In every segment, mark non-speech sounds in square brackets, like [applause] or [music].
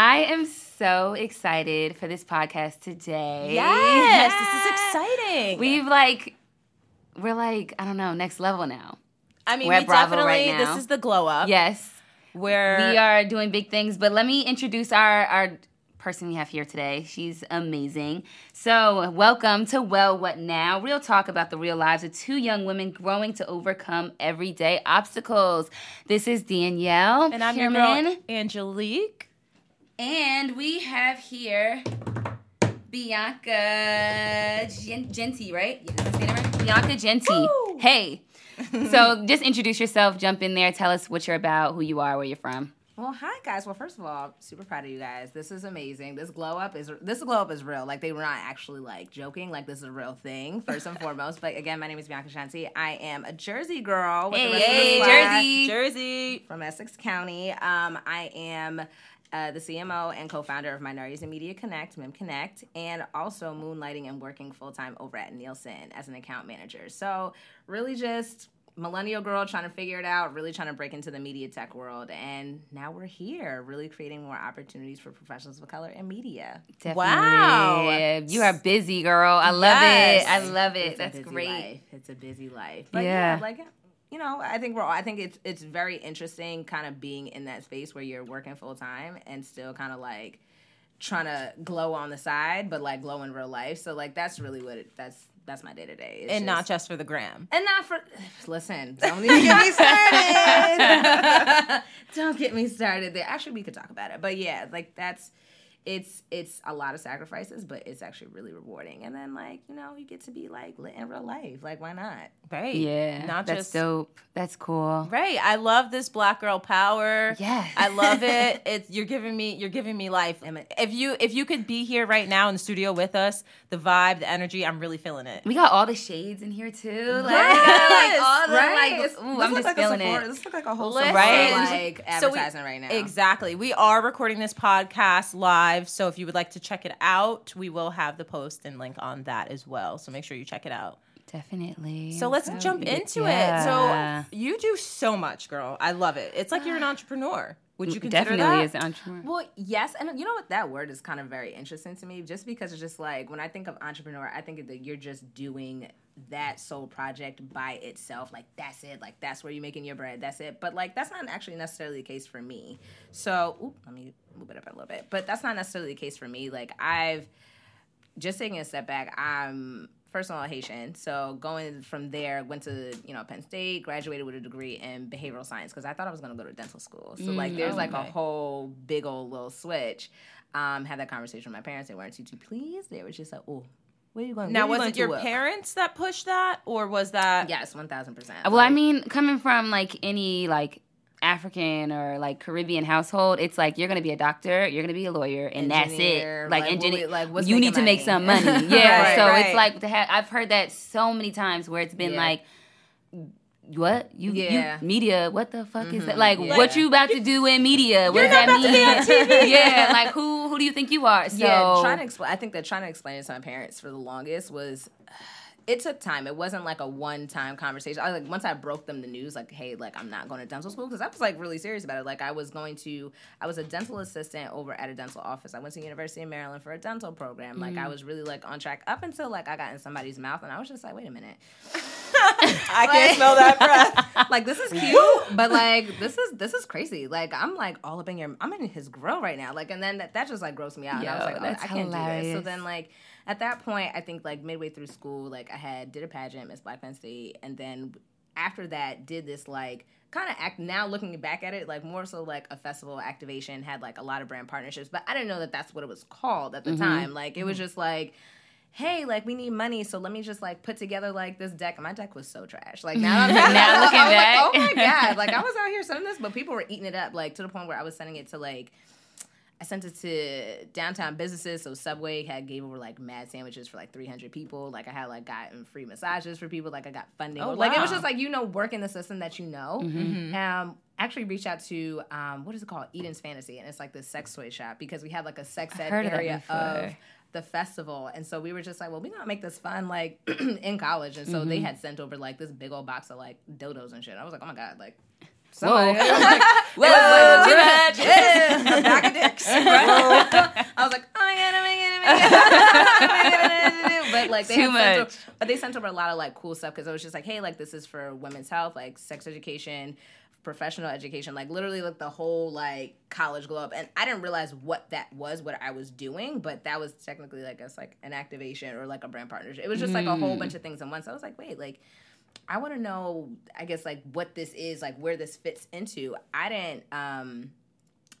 I am so excited for this podcast today. Yes, this is exciting. We've like, we're like, I don't know, next level now. I mean, we're we definitely. right. This is the glow up. Yes, where we are doing big things. But let me introduce our our person we have here today. She's amazing. So, welcome to Well What Now? Real talk about the real lives of two young women growing to overcome everyday obstacles. This is Danielle and I'm your girl, Angelique. And we have here Bianca Gen- Genti, right? Yeah, did I say that right? Bianca Genti. Woo! Hey. [laughs] so just introduce yourself, jump in there, tell us what you're about, who you are, where you're from. Well, hi guys. Well, first of all, super proud of you guys. This is amazing. This glow up is this glow up is real. Like they were not actually like joking. Like this is a real thing. First and [laughs] foremost. But again, my name is Bianca Shanti. I am a Jersey girl. With the rest of the Hey, Jersey. Jersey. from Essex County. Um, I am. Uh, the CMO and co-founder of Minorities in Media Connect, MIM Connect, and also moonlighting and working full-time over at Nielsen as an account manager. So really just millennial girl trying to figure it out, really trying to break into the media tech world. And now we're here, really creating more opportunities for professionals of color in media. Definitely. Wow. You are busy, girl. I love Yes. it. I love it. It's That's great. Life. It's a busy life. But Yeah. yeah, like you know, I think we're all, I think it's it's very interesting kind of being in that space where you're working full time and still kind of like trying to glow on the side, but like glow in real life. So like that's really what it, that's that's my day to day. And not just for the gram. and not for listen, don't even get me started. [laughs] [laughs] don't get me started there. Actually, we could talk about it, but yeah, like that's it's it's a lot of sacrifices, but it's actually really rewarding. And then like you know you get to be like lit in real life. Like why not? Right. Yeah. Not that's just dope. That's cool. Right. I love this black girl power. Yes. I love [laughs] it. It's you're giving me you're giving me life. If you if you could be here right now in the studio with us, the vibe, the energy, I'm really feeling it. We got all the shades in here too. Like, Yes, like all the Right? like. Ooh, I'm just like feeling Sephora- it. This looks like a whole Listen. Right. like So we- advertising right now. Exactly. We are recording this podcast live, so if you would like to check it out, we will have the post and link on that as well. So make sure you check it out. Definitely. So let's I'm jump into Yeah. it. So you do so much, girl. I love it. It's like you're an [sighs] entrepreneur. Would you consider definitely that? as an entrepreneur. Well, yes, and you know what? That word is kind of very interesting to me, just because it's just like when I think of entrepreneur, I think that you're just doing that sole project by itself. Like that's it. Like that's where you're making your bread. That's it. But like that's not actually necessarily the case for me. So, let me move it up a little bit. But that's not necessarily the case for me. Like I've just taking a step back, I'm first of all Haitian. So going from there, went to you know Penn State, graduated with a degree in behavioral science because I thought I was going to go to dental school. So like there's like a whole big old little switch. Um, had that conversation with my parents. They weren't too too pleased. They were just like, oh. Where you going? Now, you was going it your work?" parents that pushed that, or was that? Yes, one thousand percent. well, I mean, coming from like any like African or like Caribbean household, it's like you're gonna be a doctor, you're gonna be a lawyer, and that's it. Like, like, engineer, we- like, what's you need making to make some money. [laughs] Yeah. Right, so right. it's like the ha- I've heard that so many times where it's been Yeah. like. What you, Yeah. you media? What the fuck is that? Mhm, Like, yeah. what you about to do in media? What You're does that mean? be on TV. [laughs] yeah, like who who do you think you are? So yeah, trying to explain. I think that trying to explain it to my parents for the longest was. It took time. It wasn't like a one-time conversation. I like once I broke them the news, like, hey, like I'm not going to dental school because I was like really serious about it. Like I was going to, I was a dental assistant over at a dental office. I went to University of Maryland for a dental program. Like I mm. was really like on track up until like I got in somebody's mouth, and I was just like, wait a minute, [laughs] I can't smell that [laughs] breath. like this is cute, but like this is this is crazy. Like I'm like all up in your, I'm in his grill right now. Like and then that, that just like grossed me out. and I was like, oh, I can't do this. So then like at that point, I think like midway through school, like I had did a pageant, Miss Black Penn State, and then after that did this like kind of act now looking back at it like more so like a festival activation had like a lot of brand partnerships but i didn't know that that's what it was called at the mm-hmm. time. Like it was mm-hmm. just like hey like we need money so let me just like put together like this deck. And my deck was so trash. Like now i'm [laughs] Now looking I was back. like, oh my god like i was out here [laughs] sending this but people were eating it up like to the point where i was sending it to like I sent it to downtown businesses. So Subway had gave over like mad sandwiches for like 300 people. Like I had like gotten free massages for people. Like I got funding. Oh, Like it was just like you know work in the system that you know. Mm-hmm. Um, actually reached out to um, what is it called? Eden's Fantasy, and it's like this sex toy shop because we had like a sex ed heard of that area of the festival, and so we were just like, well, we gonna make this fun like [clears throat] in college, and so Mm-hmm. they had sent over like this big old box of like dildos and shit. I was like, oh my god, like Somebody- Whoa. like, Whoa, it was like, too much. A bag of dicks. I was like, oh my god, oh my god, oh my god. But like they Too had sent much. over, but they sent over a lot of like cool stuff because it was just like, hey, like this is for women's health, like sex education, professional education, like literally like the whole like college globe. And I didn't realize what that was, what I was doing, but that was technically like us like an activation or like a brand partnership. It was just like a whole bunch of things in one. So I was like, wait, like I want to know, I guess, like what this is, like where this fits into. I didn't, um,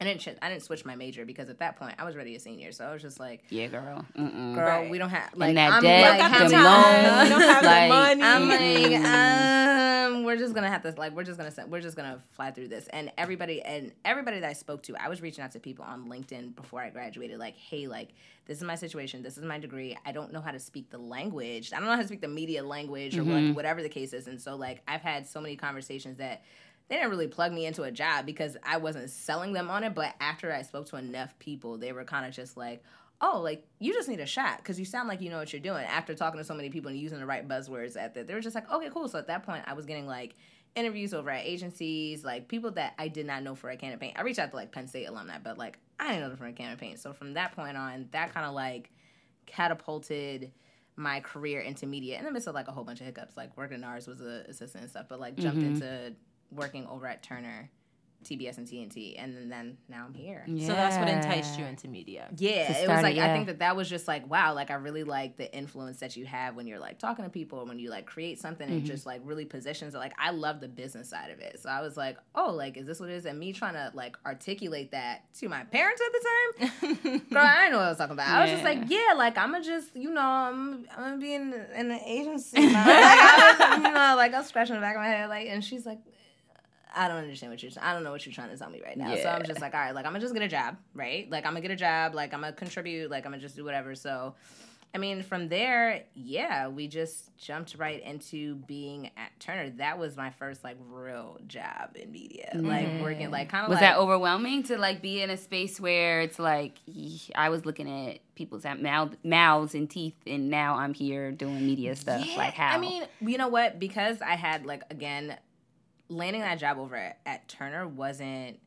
I didn't, ch- I didn't switch my major because at that point I was already a senior, so I was just like, Yeah, girl. Mm-mm. girl, Right. we don't have like that I'm debt, like, the I'm time. loans, we don't have like, money. I'm like, um, we're just gonna have to like, we're just gonna, se- we're just gonna fly through this. And everybody, and everybody that I spoke to, I was reaching out to people on LinkedIn before I graduated, like, hey, like, this is my situation, this is my degree. I don't know how to speak the language. I don't know how to speak the media language or like whatever the case is. And so, like, I've had so many conversations that they didn't really plug me into a job because I wasn't selling them on it. But after I spoke to enough people, they were kind of just like, oh, like you just need a shot because you sound like you know what you're doing. After talking to so many people and using the right buzzwords at that, they were just like, okay, cool. So at that point, I was getting like interviews over at agencies, like people that I did not know for a can of paint. I reached out to like Penn State alumni, but like I didn't know them for a can of paint. So from that point on, that kind of like catapulted my career into media in the midst of like a whole bunch of hiccups. Like working at NARS was a assistant and stuff, but like jumped mm-hmm. into working over at Turner, TBS and TNT, and then, then now I'm here. So that's what enticed you into media. Yeah, To it start was it, like I think that that was just like wow, like I really like the influence that you have when you're like talking to people, when you like create something and Mm-hmm. just like really positions it. Like I love the business side of it, so I was like, oh, like is this what it is? And me trying to like articulate that to my parents at the time, [laughs] girl, I didn't know what I was talking about. I was just like, yeah, like I'm gonna just you know I'm I'm gonna be in in the agency, [laughs] like, I was, you know, like I was scratching the back of my head, like, and she's like. I don't understand what you're. I don't know what you're trying to tell me right now. So I'm just like, all right, like I'm gonna just get a job, right? Like I'm gonna get a job, like I'm gonna contribute, like I'm gonna just do whatever. So, I mean, from there, yeah, we just jumped right into being at Turner. That was my first like real job in media, like mm-hmm. working, like kind of like Was like, that overwhelming to like be in a space where it's like I was looking at people's mouth, mouths and teeth, and now I'm here doing media stuff? Yeah, like how? I mean, you know what? Because I had like again, landing that job over at, at Turner wasn't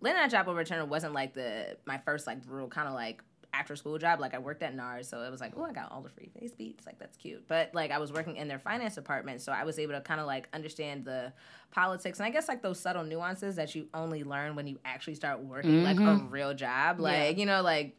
landing that job over at Turner wasn't like the my first like real kind of like after school job. Like I worked at NARS, so it was like, oh, I got all the free face beats. Like that's cute. But like I was working in their finance department, so I was able to kind of like understand the politics and I guess like those subtle nuances that you only learn when you actually start working like a mm-hmm. real job. Like you know, like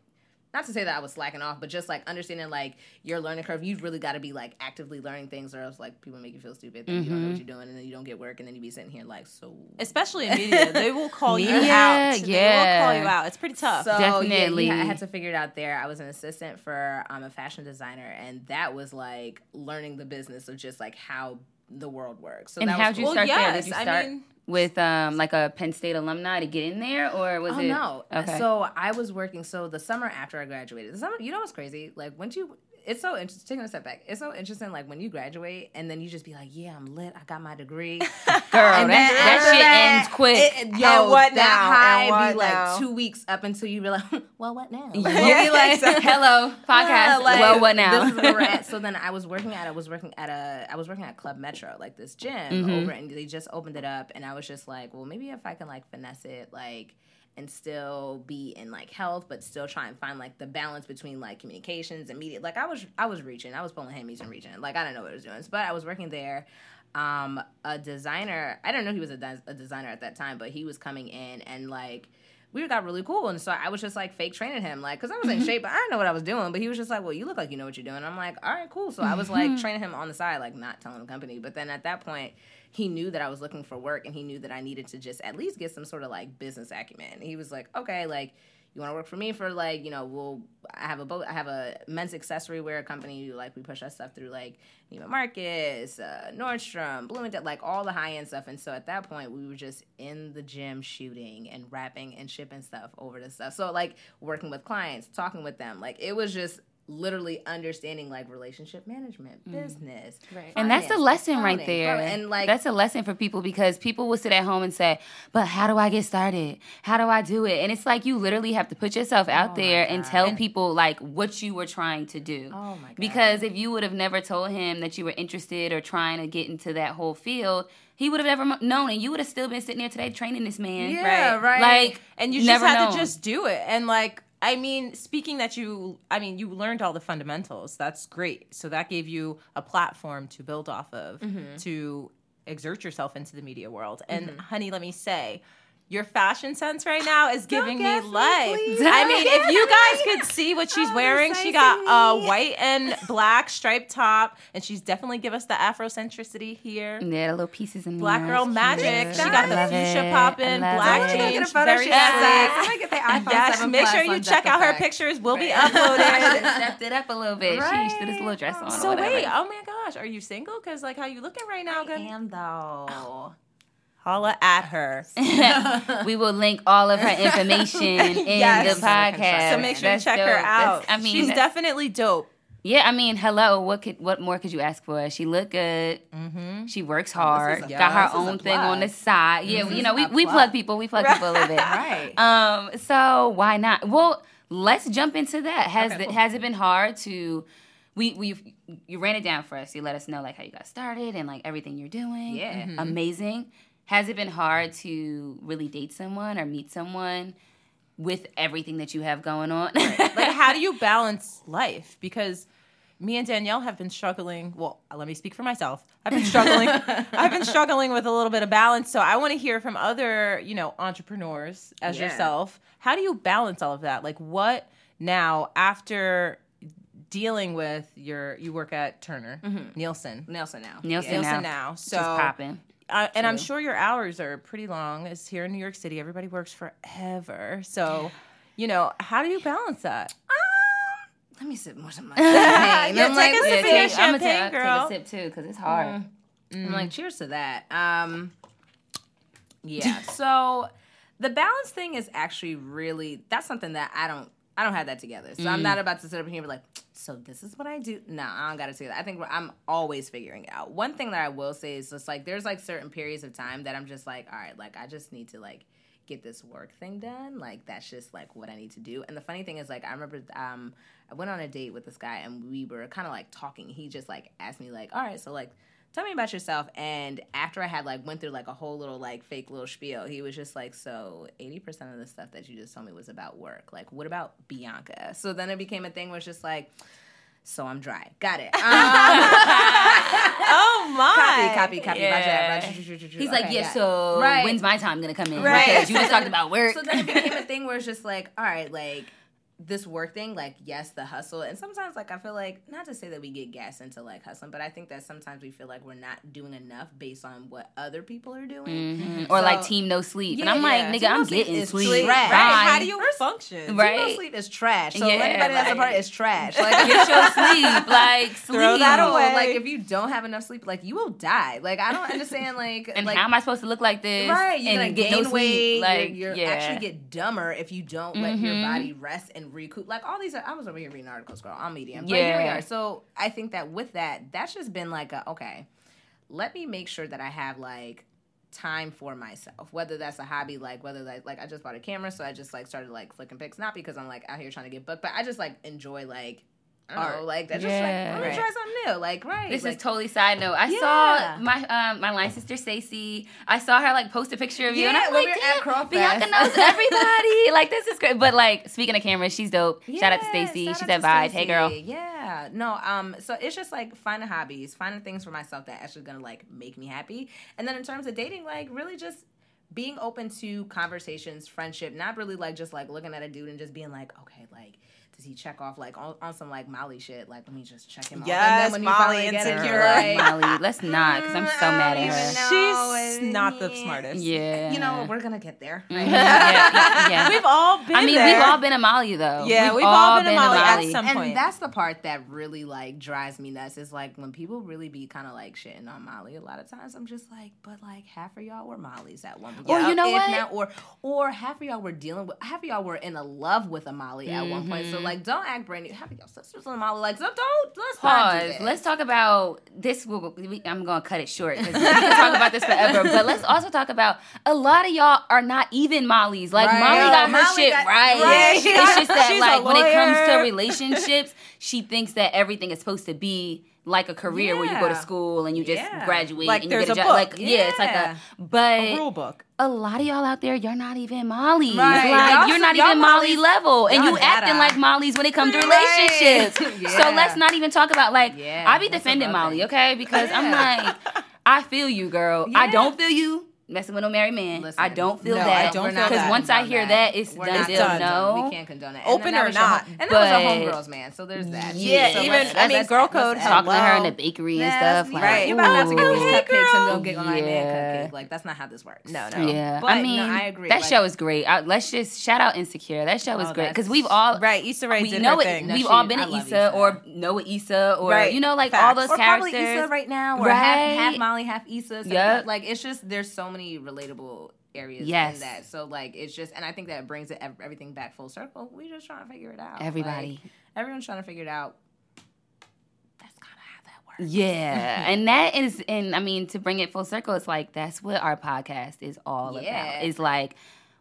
not to say that I was slacking off, but just like understanding like your learning curve, you've really got to be like actively learning things, or else like people make you feel stupid, then you don't know what you're doing, and then you don't get work, and then you be sitting here like so. Especially in media, they will [laughs] call you Media, out. They will yeah. call you out. It's pretty tough. So Definitely. yeah, I had to figure it out there. I was an assistant for um, a fashion designer, and that was like learning the business of just like how the world works. So and that how'd was you start there? yes, Did you I start mean- with um like a Penn State alumni to get in there, or was Oh it? no! Okay. So I was working. So the summer after I graduated, the summer, you know what's crazy? Like once you, it's so interesting. Taking a step back, it's so interesting. Like when you graduate, and then you just be like, "Yeah, I'm lit. I got my degree." [laughs] Girl, And that, that shit that, ends quick. It, yo, And what that now? high be like now? two weeks up until you be like, [laughs] "Well, what now?" We'll Yeah, be like, exactly. hello, podcast. Yeah, like, well, [laughs] what now? This is where we're at. So then I was working at I was working at a I was working at Club Metro, like this gym Mm-hmm. over and they just opened it up and I was just like, well maybe if I can like finesse it, like and still be in like health, but still try and find like the balance between like communications and media. Like I was I was reaching, I was pulling hammies and reaching. Like I didn't know what I was doing. But I was working there. Um, a designer, I didn't know he was a, des- a designer at that time, but he was coming in and like we got really cool. And so I was just like fake training him, like, cause I was in shape, but I didn't know what I was doing. But he was just like, well, you look like you know what you're doing. I'm like, all right, cool. So I was like training him on the side, like not telling the company. But then at that point, he knew that I was looking for work and he knew that I needed to just at least get some sort of like business acumen. And he was like, okay, like, you want to work for me for like you know we'll I have a boat I have a men's accessory wear company like we push our stuff through like Neiman Marcus, uh, Nordstrom, Bloomingdale, like all the high end stuff. And so at that point we were just in the gym shooting and wrapping and shipping stuff over to stuff. So like working with clients, talking with them, like it was just literally understanding like relationship management, mm. business, Right. And that's the finance, lesson right there. bro, And like that's a lesson for people because people will sit at home and say, "But how do I get started? How do I do it?" And it's like you literally have to put yourself out Oh there and tell And- people like what you were trying to do. Oh my God. Because if you would have never told him that you were interested or trying to get into that whole field, he would have never known, and you would have still been sitting there today training this man. Yeah, Right. right. Like and you just never had known. to just do it and like i mean speaking that you i mean you learned all the fundamentals. That's great. So that gave you a platform to build off of Mm-hmm. to exert yourself into the media world. And honey let me say your fashion sense right now is giving me gas me, life. I mean, if you [laughs] guys me. could see what she's Oh, wearing, she got of a white and black striped top, and she's definitely give us the Afrocentricity here. Yeah, little pieces in Black girl It's magic. cute. She got the fuchsia it. poppin', I love black it. I'm gonna get a jeans, very shoot. sick. I'm gonna get the iPhone Yes, make sure you check out her Deck pictures. Will be Right. I should uploaded. [laughs] stepped it up a little bit. She should this little dress on. so whatever. wait, oh my gosh, are you single? Because like how you looking right now? I Good. am though. Holla at her. [laughs] we will link all of her [laughs] information in Yes. the podcast. So make sure you That's check her out. That's- I mean, she's definitely dope. yeah. I mean, hello. What could what more could you ask for? She look good. Mm-hmm. She works hard. a- got yeah, her this is a own thing on the side. Yeah, This you know, we, a we plug. plug people. We plug people a little bit. [laughs] Right. Um. So why not? Well, let's jump into that. Has Okay, it cool. has it been hard to? We we you ran it down for us. You let us know like how you got started and like everything you're doing. Yeah. Mm-hmm. Amazing. Has it been hard to really date someone or meet someone with everything that you have going on? like how do you [laughs] balance life because me and danielle have been struggling well let me speak for myself i've been struggling [laughs] i've been struggling with a little bit of balance so i want to hear from other you know entrepreneurs as Yeah. yourself how do you balance all of that like what now after dealing with your you work at turner mm-hmm. nielsen Nelson now. Nielsen Yeah. nielsen now. now so popping. Uh, and I'm sure your hours are pretty long. As here in New York City, everybody works forever. So, you know, how do you balance that? Let me sip more of my Yeah, [laughs] champagne. I'm like, take a sip of yeah, your take- champagne, I'm gonna take, girl. take a sip too because it's hard. I'm like, cheers to that. Um, yeah. [laughs] So the balance thing is actually really that's something that I don't I don't have that together. So I'm not about to sit up here and be like, so this is what I do. No, I don't got it together. I think I'm always figuring it out. One thing that I will say is just like there's like certain periods of time that I'm just like, all right, like I just need to like get this work thing done. Like that's just like what I need to do. And the funny thing is like I remember um I went on a date with this guy and we were kind of like talking. He just like asked me like, all right, so like tell me about yourself and after i had like went through like a whole little like fake little spiel he was just like so 80% of the stuff that you just told me was about work like what about bianca so then it became a thing where it's just like so i'm dry got it um, [laughs] Oh my! copy copy copy Yeah. He's like, okay, yeah, got so Right. when's my time gonna come in? Right. Because you just talked about work. [laughs] so then it became a thing where it's just like all right like this work thing, like yes, the hustle, and sometimes like I feel like not to say that we get gas into like hustling, but I think that sometimes we feel like we're not doing enough based on what other people are doing. Mhm. Or like team no sleep, and I'm like, yeah. nigga, Team I'm sleep getting is sleep. sleep. Right. Fine. How do you function? Right. Team no sleep is trash. So Yeah, anybody that's a like- part is trash. Like Get your [laughs] sleep, like sleep. Throw that away. Like if you don't have enough sleep, like you will die. Like I don't [laughs] understand. Like And like, how am I supposed to look like this? Right, you're and gonna gain no weight. sleep. Like, you're, you're yeah. actually get dumber if you don't let your Mhm. body rest and recoup. Like all these, are, I was over here reading articles, girl, on Medium. But here we are. So I think that with that, that's just been like a okay. Let me make sure that I have like time for myself, whether that's a hobby, like whether like like I just bought a camera, so I just like started like flicking pics, not because I'm like out here trying to get booked, but I just like enjoy like. I don't Art. know, like that's just Yeah. like let me Right. try something new, like right. This like, is totally side note. I Yeah. saw my um my line sister Stacy. I saw her like post a picture of you, and Yeah, I'm when like, we were at "Damn, Crawfest." Bianca knows [laughs] everybody. like this is great. But like speaking of cameras, she's dope. shout out to Yeah, Stacy. She's out at to Vibe. Hey girl. Yeah. No, um, so it's just like finding hobbies, finding things for myself that actually gonna like make me happy. And then in terms of dating, like really just being open to conversations, friendship, not really like just like looking at a dude and just being like, okay, like does he check off like on, on some like Molly shit? Like let me just check him off. Yes, you Molly finally get it, insecure. you're like, Molly, let's not, because I'm so "Mm, mad at her. She's not the smartest. Yeah. You know, we're gonna get there. Right? yeah, yeah, yeah. We've all been I mean, there. we've all been a Molly though. Yeah, we've all been a Molly at Molly. some- and point. that's the part that really like drives me nuts is like when people really be kind of like shitting on Molly a lot of times I'm just like but like half of y'all were Molly's at one point Or you know if what? not- or or half of y'all were dealing with half of y'all were in a love with a Molly at one point Mm-hmm. so like don't act brand new of y'all sisters on a Molly like so don't let's not do Pause. Let's talk about this. Will we, I'm going to cut it short because we can talk about this forever. But let's also talk about a lot of y'all are not even Molly's. Like Right. Molly got her Molly shit got- right. right. It's just that [laughs] like when it comes to relationships, she thinks that everything is supposed to be like a career where you go to school and you just Yeah. graduate Like and you get a a job. book. Like yeah. it's like Yeah. a but a rule book. a lot of y'all out there, you're not even Molly's. Right. Like Y'all you're not y'all even Molly level, and y'all acting like Molly's when it comes to Right. relationships. [laughs] So let's not even talk about like Yeah, I be defending Molly, okay? Because I'm like, I feel you, girl. I don't feel you messing with no married man. Listen, I don't feel No, that. I don't feel not Because once I hear that, it's We're done not deal. done. No. We can't condone it. Open or not, home- and that was a homegirls man. So there's that. Yeah, So even- I mean, girl code add- Talking to her in the bakery and stuff. Like, right. You're about not to get these ooh. cupcakes and girl. go get on my man Yeah. cupcake. Like that's not how this works. No, no. Yeah, I mean, I agree, That show is great. Let's just shout out Insecure. That show is Oh, great because we've all Right, Issa Rae we did know it. We've all been I at love Issa, Issa. or know Issa or you know like all those or characters. probably Issa right now, or Right. half, half Molly, half Issa. something Yep. Like it's just there's so many relatable areas Yes. in that. So like it's just, and I think that brings it everything back full circle. We just trying to figure it out. Everybody. Like, everyone's trying to figure it out. That's kind of how that works. Yeah, and that is, and I mean, to bring it full circle, it's like that's what our podcast is all Yeah. about. It's like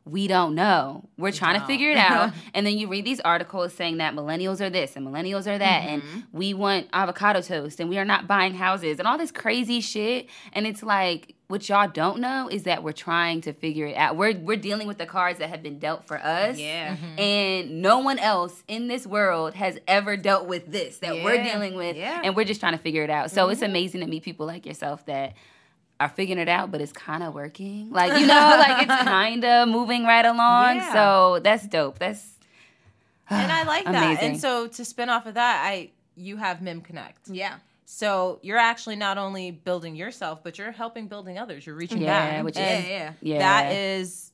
we don't know. We're trying to don't. figure it out, [laughs] and then you read these articles saying that millennials are this and millennials are that, and mm-hmm. we want avocado toast, and we are not buying houses, and all this crazy shit. And it's like what y'all don't know is that we're trying to figure it out. We're we're dealing with the cards that have been dealt for us. Yeah. Mm-hmm. And no one else in this world has ever dealt with this that we're dealing with. Yeah. And we're just trying to figure it out. So mm-hmm. it's amazing to meet people like yourself that are figuring it out, but it's kind of working. Like, you know, like it's [laughs] kind of moving right along. Yeah. So that's dope. That's and I [sighs] like that. Amazing. And so to spin off of that, I you have Mim Connect. Yeah. So you're actually not only building yourself, but you're helping building others. You're reaching Yeah, back. which And is- yeah. yeah. That is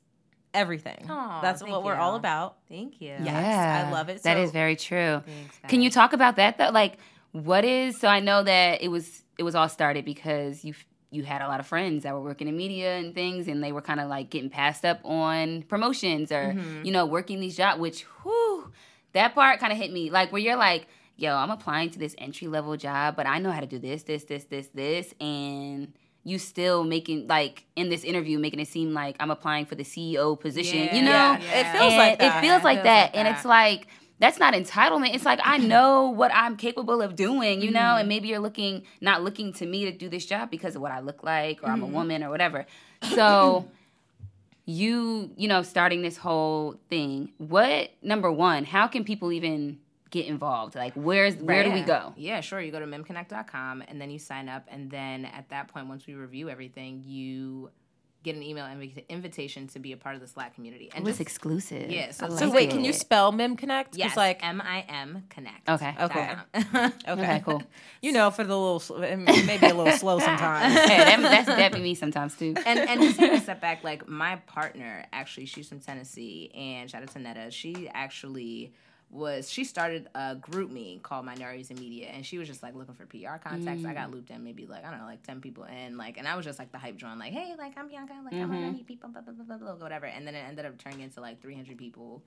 everything. Aw, That's what we're you. all about. Thank you. Yes, yeah, I love it. That So- is very true. Thanks, Can you talk about that though? Like, what is? So I know that it was it was all started because you you had a lot of friends that were working in media and things, and they were kind of like getting passed up on promotions or Mm-hmm. you know working these jobs. Which, whew, that part kind of hit me. Like where you're like, yo, I'm applying to this entry level job, but I know how to do this, this, this, this, this, and you still making like in this interview making it seem like I'm applying for the CEO position. Yeah, you know, Yeah, Yeah. it feels and like that. It feels like feels that, like and it's like that's not entitlement. It's like I know what I'm capable of doing, you know, Mm-hmm. and maybe you're looking not looking to me to do this job because of what I look like or Mm-hmm. I'm a woman or whatever. [coughs] So you, you know, starting this whole thing, what number one, how can people even get involved? Like where's where do we go? Yeah, sure. You go to mimconnect.com and then you sign up. And then at that point, once we review everything, you get an email invi- invitation to be a part of the Slack community. And It was just- exclusive. Yeah, so- I So like wait, can you spell Mim Connect? 'Cause, Yes, like M I M Connect. Okay. Okay. [laughs] okay. okay, cool. You know, for the little, maybe a little slow sometimes. [laughs] Hey, that, that's that be me sometimes too. and and just take a step back, like my partner, actually, she's from Tennessee, and shout out to Netta. She actually was she started a GroupMe called Minorities in Media, and she was just like looking for PR contacts. I got mm. looped in maybe like I don't know, like ten people in, like, and I was just like the hype drawing, like, hey, like I'm Bianca, like I want to mm-hmm. meet people, blah, blah, blah, blah, blah, whatever. And then it ended up turning into like 300 people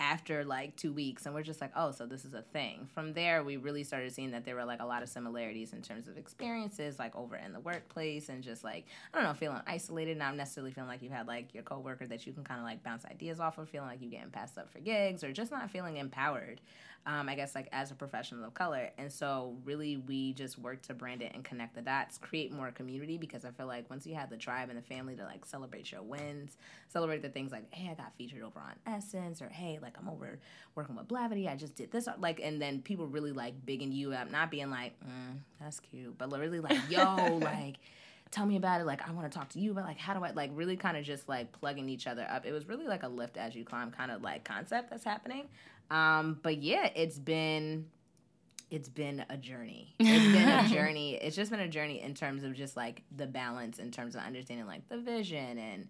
after like two weeks and we're just like oh so this is a thing. From there we really started seeing that there were like a lot of similarities in terms of experiences like over in the workplace and just like i don't know feeling isolated not necessarily feeling like you had like your coworker that you can kind of like bounce ideas off of feeling like you're getting passed up for gigs or just not feeling empowered um, I guess like as a professional of color. And so really we just work to brand it and connect the dots, create more community because I feel like once you have the tribe and the family to like celebrate your wins, celebrate the things like, hey, I got featured over on Essence or hey, like I'm over working with Blavity, I just did this like and then people really like bigging you up, not being like, mm, that's cute, but really like, [laughs] yo, like tell me about it like i want to talk to you about like how do i like really kind of just like plugging each other up it was really like a lift as you climb kind of like concept that's happening um but yeah it's been it's been a journey. [laughs] It's been a journey. It's just been a journey in terms of just like the balance, in terms of understanding like the vision and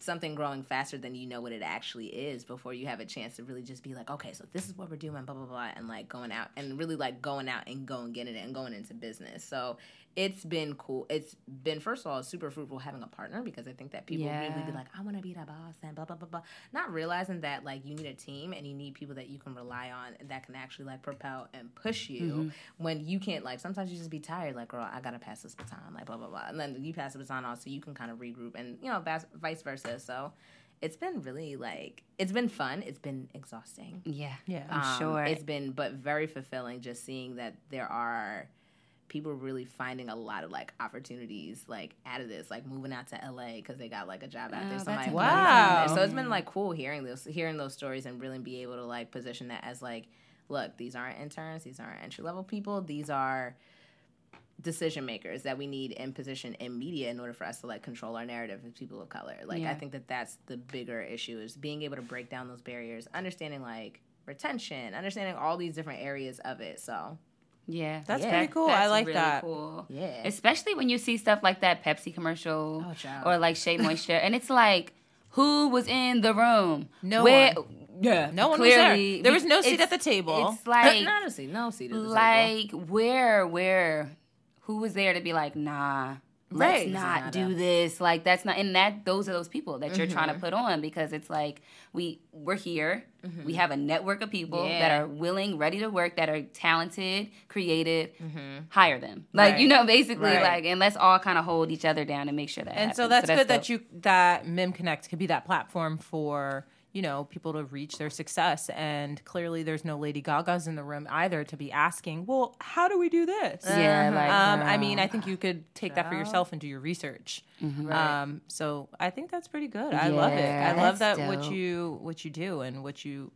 something growing faster than you know what it actually is before you have a chance to really just be like, okay, so this is what we're doing, blah blah blah, and like going out and really like going out and going getting it and going into business. So it's been cool. It's been first of all super fruitful having a partner because I think that people Yeah. really be like, I want to be that boss and blah blah blah blah. Not realizing that like you need a team and you need people that you can rely on that can actually like propel and push you Mm-hmm. when you can't like sometimes you just be tired like girl I gotta pass this baton like blah blah blah and then you pass the baton on so you can kind of regroup and you know vice vice versa. So it's been really like it's been fun. It's been exhausting. Yeah. Yeah. I'm Um, sure. it's been but very fulfilling just seeing that there are people really finding a lot of like opportunities like out of this like moving out to LA because they got like a job out Oh, there that's somebody amazing. Wow. so it's been like cool hearing those hearing those stories and really be able to like position that as like look these aren't interns these aren't entry level people these are decision makers that we need in position in media in order for us to like control our narrative as people of color like Yeah. i think that that's the bigger issue is being able to break down those barriers understanding like retention understanding all these different areas of it so yeah. That's Yeah. pretty cool. I like really that. Cool. yeah Especially when you see stuff like that Pepsi commercial Oh, or like Shea Moisture, and it's like, who was in the room? No Where, one. Yeah, No one clearly, was there. There was no seat at the table. It's like, no, no seat, no seat at the table. like where, where, who was there to be like, nah, let's Right. not Nada. do this. Like that's not, and that those are those people that you're trying Mm-hmm. to put on because it's like we we're here. We have a network of people that Mm-hmm. Are willing, ready to work, that are talented, creative. Hire them, like Right. you know, basically, Mm-hmm. Right. like, and let's all kind of hold each other down and make sure that. and so happens. that's good that you that Mim Connect could be that platform for you know people to reach their success. And clearly, there's no Lady Gaga's in the room either to be asking, well, how do we do this? Yeah, like Um, I mean, I think you could take that for yourself and do your research. Um, so I think that's pretty good. I love it. I love that that's what you what you do and what you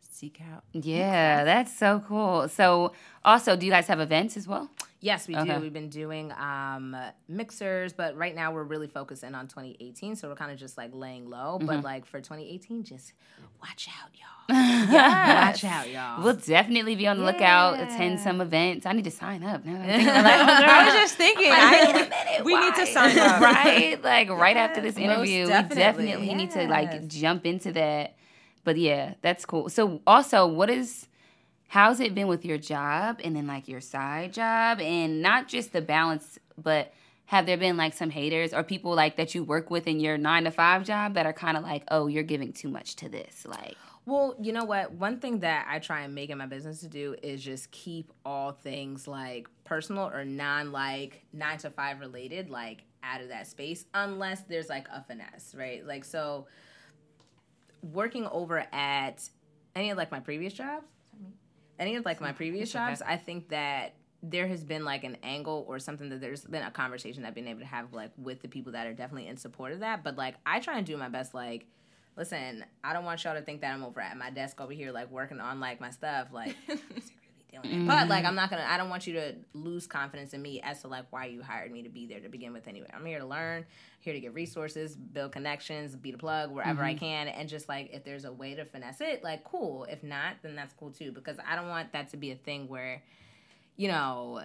seek out. Yeah, that's so cool. So, also, do you guys have events as well? Yes, we Okay. do. We've been doing um, mixers, but right now we're really focusing on 2018. So we're kind of just like laying low. Mm-hmm. But like for 2018, just watch out, y'all. [laughs] yeah, Watch out, y'all. We'll definitely be on the lookout. Yeah. Attend some events. I need to sign up. Now that I'm like. [laughs] I was just thinking, [laughs] I, we need to sign up. right? Like right after this Yes, interview, we definitely. definitely need to like jump into that. But yeah, that's cool. So also, what is how's it been with your job and then like your side job and not just the balance, but have there been like some haters or people like that you work with in your nine to five job that are kind of like, oh, you're giving too much to this, like. Well, you know what? One thing that I try and make in my business to do is just keep all things like personal or non like nine to five related, like out of that space, unless there's like a finesse, right? Like, so working over at any of like my previous jobs, any of like my previous okay. jobs, I think that there has been like an angle or something that there's been a conversation I've been able to have like with the people that are definitely in support of that. But like I try and do my best, like, listen, I don't want y'all to think that I'm over at my desk over here like working on like my stuff, like [laughs] doing it. But like mm-hmm. I'm not gonna I don't want you to lose confidence in me as to like why you hired me to be there to begin with anyway. I'm here to learn, here to get resources, build connections, be the plug wherever I mm-hmm. can, and just like if there's a way to finesse it, like cool. If not, then that's cool too. Because I don't want that to be a thing where, you know,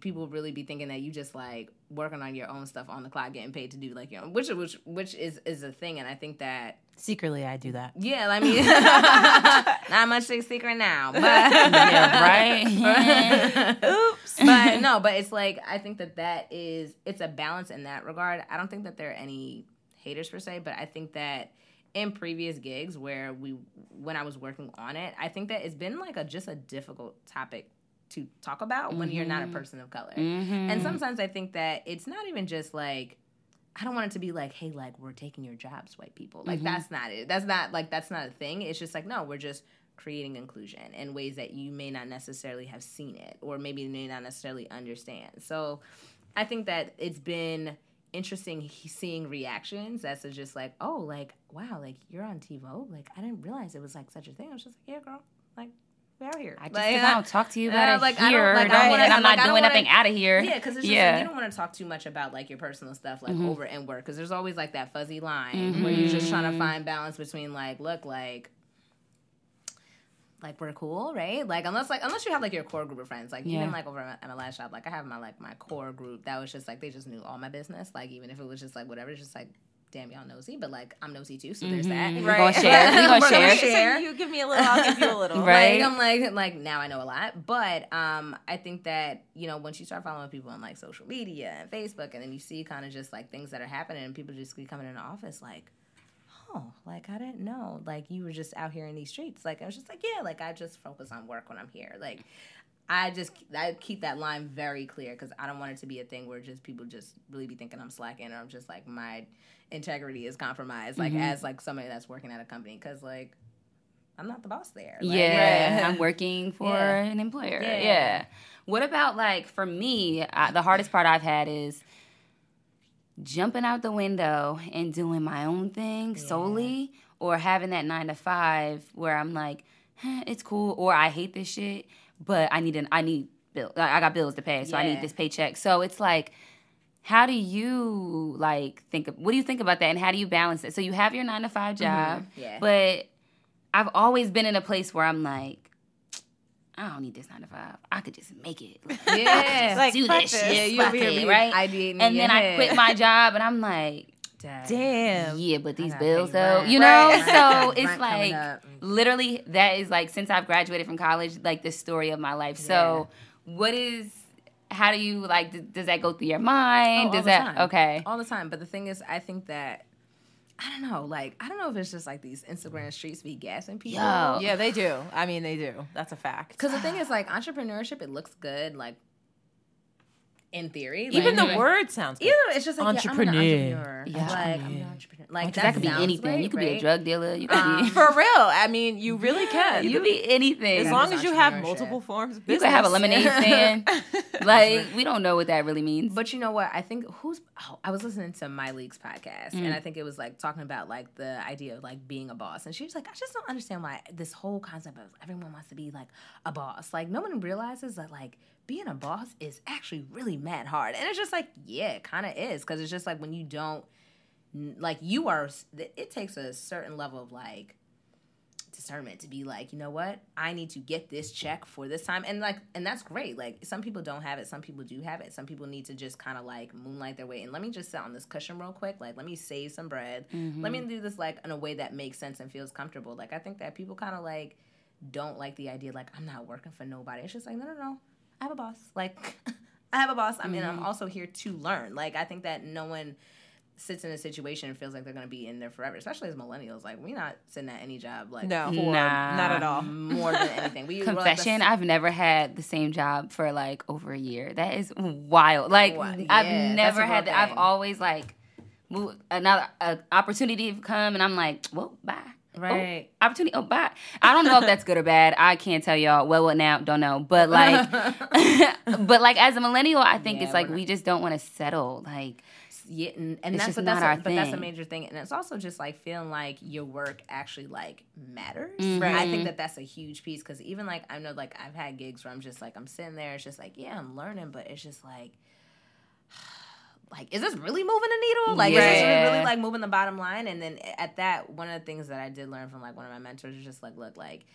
people really be thinking that you just like working on your own stuff on the clock, getting paid to do like your own, which which which is is a thing, and I think that Secretly, I do that. yeah, I mean, [laughs] not much a secret now, but Yeah, right? [laughs] Oops. But no, but it's like I think that that is it's a balance in that regard. I don't think that there are any haters per se, but I think that in previous gigs where we when I was working on it, I think that it's been like a just a difficult topic to talk about when you're not a person of color. Mm-hmm. And sometimes I think that it's not even just like I don't want it to be like, hey, like we're taking your jobs, white people. Like mm-hmm. that's not it. That's not like that's not a thing. It's just like no, we're just creating inclusion in ways that you may not necessarily have seen it or maybe may not necessarily understand. So I think that it's been interesting seeing reactions as to just like, oh, like wow, like you're on TiVo. Like I didn't realize it was like such a thing. I was just like, yeah, girl, like we're out here. I just like, I don't talk to you [laughs] about uh, it like, I don't- here, like, I don't don't wanna- that I'm like, not I doing wanna- nothing out of here. Yeah, because it's just Yeah. like you don't want to talk too much about like your personal stuff like Mm-hmm. over and work because there's always like that fuzzy line where you're just trying to find balance between like look like like we're cool, right? Like unless like unless you have like your core group of friends, like Yeah. even like over at my last job, like I have my like my core group that was just like they just knew all my business. Like even if it was just like whatever, it's just like damn y'all nosy, but like I'm nosy too, so there's that. Mhm. We're gonna [laughs] share. We gonna We're share. share. So you give me a little, I'll give you a [laughs] little. Right. Like I'm like like now I know a lot, but um I think that you know once you start following people on like social media and Facebook, and then you see kind of just like things that are happening, and people just be coming in the office like, oh, like I didn't know, like you were just out here in these streets. Like I was just like yeah, like I just focus on work when I'm here, like. I just I keep that line very clear because I don't want it to be a thing where just people just really be thinking I'm slacking or I'm just like my integrity is compromised like Mhm. as like somebody that's working at a company because like I'm not the boss there. Like, yeah. I'm working for Yeah. an employer. Yeah. Yeah. What about like for me? I, the hardest part I've had is jumping out the window and doing my own thing solely, or having that nine to five where I'm like, eh, it's cool, or I hate this shit, but I need an I need bill. I I got bills to pay, so I need this paycheck. So it's like. How do you like think of what do you think about that and how do you balance it? So you have your nine to five job, mm-hmm. Yeah. but I've always been in a place where I'm like, I don't need this nine to five. I could just make it. Like, I could Yeah. just Like, do fuck this this. shit. Yeah, you over here right? ideating in and your then I quit my [laughs] job, and I'm like, Damn. yeah, but these bills though, rent. you know. Right. So Rent it's coming like literally that is like since I've graduated from college, like the story of my life. So what is? How do you like? d- Does that go through your mind? Oh, does all the that time. okay? all the time. But the thing is, I think that I don't know. Like I don't know if it's just like these Instagram streets be gassing people. Yo. Yeah, they do. I mean, they do. That's a fact. Because the thing is, like [sighs] entrepreneurship, it looks good, like in theory. Like, Even the Mhm. word sounds good. Either it's just like Entrepreneur. Yeah, I'm an entrepreneur. Yeah. Like I'm an entrepreneur. Like Because that could be anything. great, you could be a drug dealer. You could Um, be. [laughs] For real. I mean, you really can. You could be anything. as long as you have multiple forms of You could have a lemonade stand. [laughs] like we don't know what that really means. But you know what? I think who's oh, I was listening to Myleik's podcast, Mm. and I think it was like talking about like the idea of like being a boss, and she was like, I just don't understand why this whole concept of everyone wants to be like a boss. Like no one realizes that like being a boss is actually really mad hard, and it's just like yeah, it kind of is because it's just like when you don't like you are. It takes a certain level of like discernment to be like, you know what, I need to get this check for this time, and like, and that's great. Like, some people don't have it, some people do have it. Some people need to just kind of like moonlight their way. And let me just sit on this cushion real quick. Like, let me save some bread. Let me mm-hmm. do this like in a way that makes sense and feels comfortable. Like, I think that people kind of like don't like the idea like I'm not working for nobody. It's just like no, no, no. I have a boss. Like, [laughs] I have a boss. I mean, I'm also here to learn. Like, I think that no one sits in a situation and feels like they're going to be in there forever, especially as millennials. Like, we're not sitting at any job like No, for Nah. not at all. [laughs] more than anything. We we're like, Confession: I've never had the same job for like over a year. That is wild. Like Wow. I've never had. That. I've always like move, another uh, opportunity come, and I'm like, well, bye. Right. Oh, opportunity. Oh, bye. I don't know if that's good or bad. I can't tell y'all. Well, what now? Don't know. But like, [laughs] [laughs] but like as a millennial, I think Yeah, it's like not- we just don't want to settle. Like, Yeah, and, and It's that's just but that's not a, but that's a major thing, and it's also just like feeling like your work actually like matters. Mhm. I think that that's a huge piece because even like I know like I've had gigs where I'm just like I'm sitting there, it's just like yeah I'm learning, but it's just like. Like, is this really moving the needle? Like, is this really, really like moving the bottom line? And then at that, one of the things that I did learn from like one of my mentors is just like, look, like,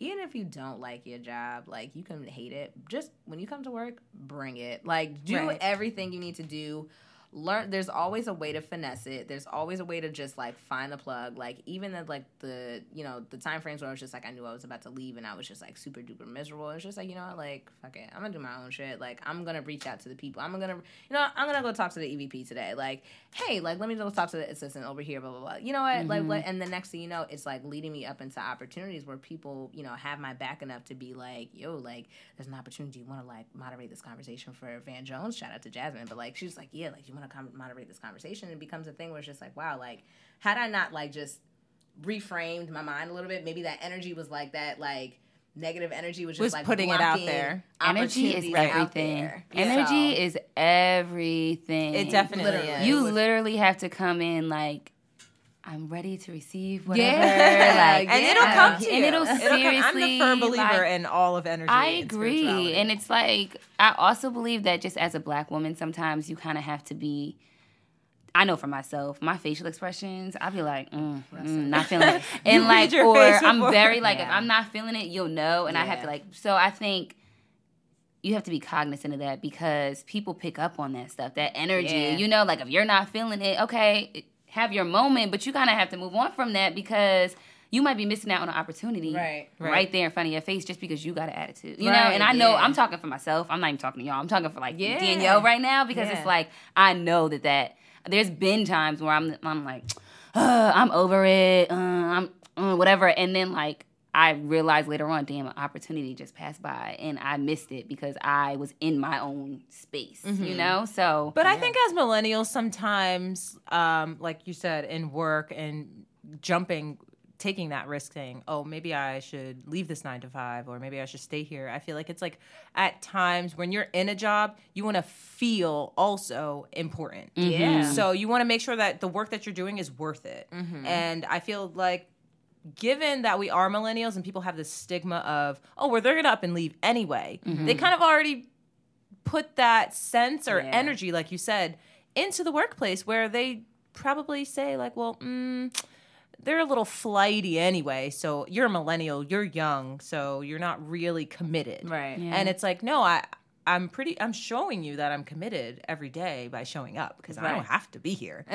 even if you don't like your job, like you can hate it. Just when you come to work, bring it. Like, do Right. everything you need to do learn there's always a way to finesse it. There's always a way to just like find the plug. Like even at like the you know the time frames where i was just like i knew i was about to leave and i was just like super duper miserable. It's just like you know what? Like fuck it. I'm gonna do my own shit. Like i'm gonna reach out to the people. I'm gonna you know i'm gonna go talk to the evp today. Like hey like let me go talk to the assistant over here blah blah blah. You know what? Like Mhm. what? And the next thing you know it's like leading me up into opportunities where people you know have my back enough to be like yo like there's an opportunity. You want to like moderate this conversation for van jones? Shout out to jasmine. But like she's like yeah like you want to com- moderate this conversation and it becomes a thing where it's just like wow like had i not like just reframed my mind a little bit maybe that energy was like that like negative energy was just Was like putting it out there. energy is everything. there. Energy So- is everything. It definitely Literally. is. You literally have to come in like. I'm ready to receive whatever. Yeah, like, and it'll Yeah. come to you. and you. it'll come- I'm the firm believer like- in all of energy. I and agree. And it's like, I also believe that just as a black woman, sometimes you kind of have to be. I know for myself, my facial expressions, I'll be like, mm, mm, not feeling [laughs] it. And like, or I'm very [laughs] like, if I'm not feeling it, you'll know. And I have to like, so I think you have to be cognizant of that because people pick up on that stuff, that energy. Yeah. You know, like if you're not feeling it, okay, have your moment, but you kind of have to move on from that because you might be missing out on an opportunity Right. right, Right. there in front of your face just because you got an attitude. You know, and I know yeah. I'm talking for myself. I'm not even talking to y'all. I'm talking for like Yeah. Danielle right now because Yeah. it's like I know that that there's been times where I'm I'm like, uh, I'm over it. Uh, I'm uh, whatever, and then like I realized later on, damn, an opportunity just passed by, and I missed it because I was in my own space. Mm-hmm. You know, so But I think as millennials, sometimes, um, like you said, in work and jumping, taking that risk, saying, "Oh, maybe I should leave this nine to five, or maybe I should stay here." I feel like it's like at times when you're in a job, you want to feel also important. Yeah. So you want to make sure that the work that you're doing is worth it. And I feel like given that we are millennials and people have this stigma of, oh, well, they're gonna up and leave anyway. They kind of already put that sense or Yeah. energy, like you said, into the workplace where they probably say, like, well, mm, they're a little flighty anyway. So you're a millennial, you're young, so you're not really committed. Right. Yeah. And it's like, no, I. I'm pretty. I'm showing you that I'm committed every day by showing up because I don't have to be here. [laughs]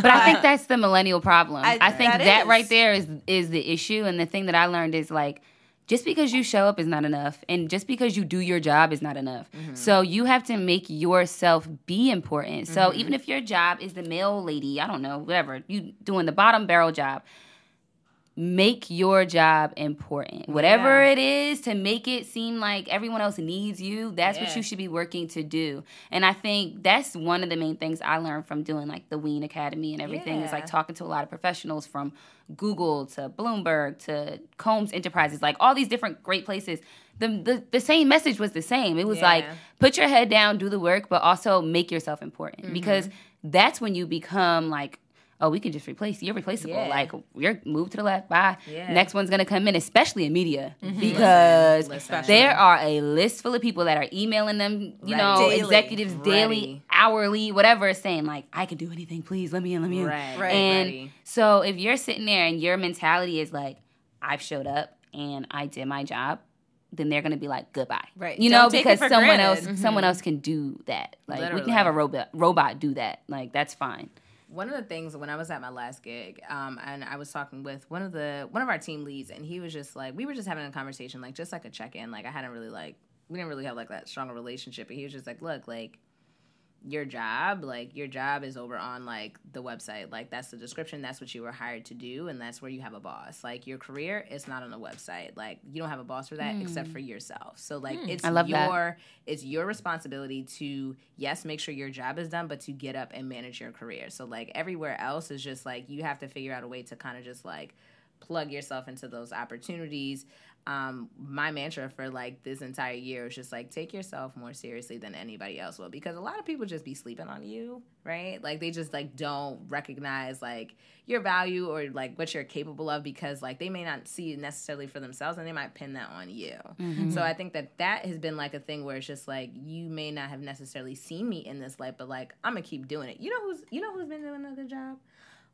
But I think uh, that's the millennial problem. I- I, think that that, right there is is the issue. And the thing that I learned is like, just because you show up is not enough, and just because you do your job is not enough. Mm-hmm. So you have to make yourself be important. So mm-hmm. even if your job is the mail lady, I don't know, whatever you doing the bottom barrel job. Make your job important. Whatever Yeah. it is to make it seem like everyone else needs you, that's what you should be working to do. And I think that's one of the main things I learned from doing like the WEEN Academy and everything is like talking to a lot of professionals from Google to Bloomberg to Combs Enterprises, like all these different great places. The, the, the same message was the same. It was like put your head down, do the work, but also make yourself important Mm-hmm. because that's when you become like, oh, we can just replace you. You're replaceable. Yeah. Like you're moved to the left. Bye. Yeah. Mm-hmm. Next one's gonna come in, especially in media, because Listen, listen. there are a list full of people that are emailing them, you Right. know, Daily. executives daily, hourly, whatever, saying like, I can do anything, please let me in, let me in. Right. Right. And Ready. so if you're sitting there and your mentality is like, I've showed up and I did my job, then they're gonna be like goodbye. Right. You Don't know, because someone granted. else someone else can do that. Like we can have a robot robot do that. Like that's fine. One of the things when I was at my last gig, um, and I was talking with one of the one of our team leads, and he was just like, we were just having a conversation, like just like a check in. Like I hadn't really like we didn't really have like that strong relationship, and he was just like, look, like your job, like your job is over on like the website, like that's the description, that's what you were hired to do, and that's where you have a boss. Like your career is not on the website, like you don't have a boss for that except hmm. for yourself. So like hmm. it's I love your that. it's your responsibility to yes make sure your job is done but to get up and manage your career. So like everywhere else is just like you have to figure out a way to kind of just like plug yourself into those opportunities um my mantra for like this entire year is just like take yourself more seriously than anybody else will because a lot of people just be sleeping on you right? Like they just like don't recognize like your value or like what you're capable of because like they may not see it necessarily for themselves and they might pin that on you. So i think that that has been like a thing where it's just like you may not have necessarily seen me in this light but like i'm gonna keep doing it. You know who's you know who's been doing a good job?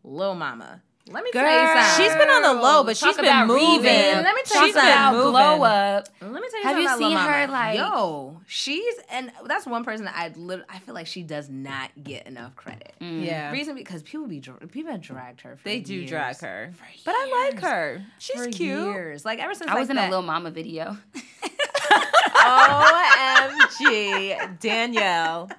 Lil Mama. Let me tell you something. She's been on the low, but Talk she's been moving. Reven. Let me tell you She's Talk been about moving. glow up. Let me tell you Have you seen her, like- yo? She's and that's one person that I lit- I feel like she does not get enough credit. Mm. Yeah. Reason because people be people have dragged her. For They do drag her. For But I like her. She's For cute. Years. Like ever since I was like in that, a little Mama video. [laughs] OMG, Danielle.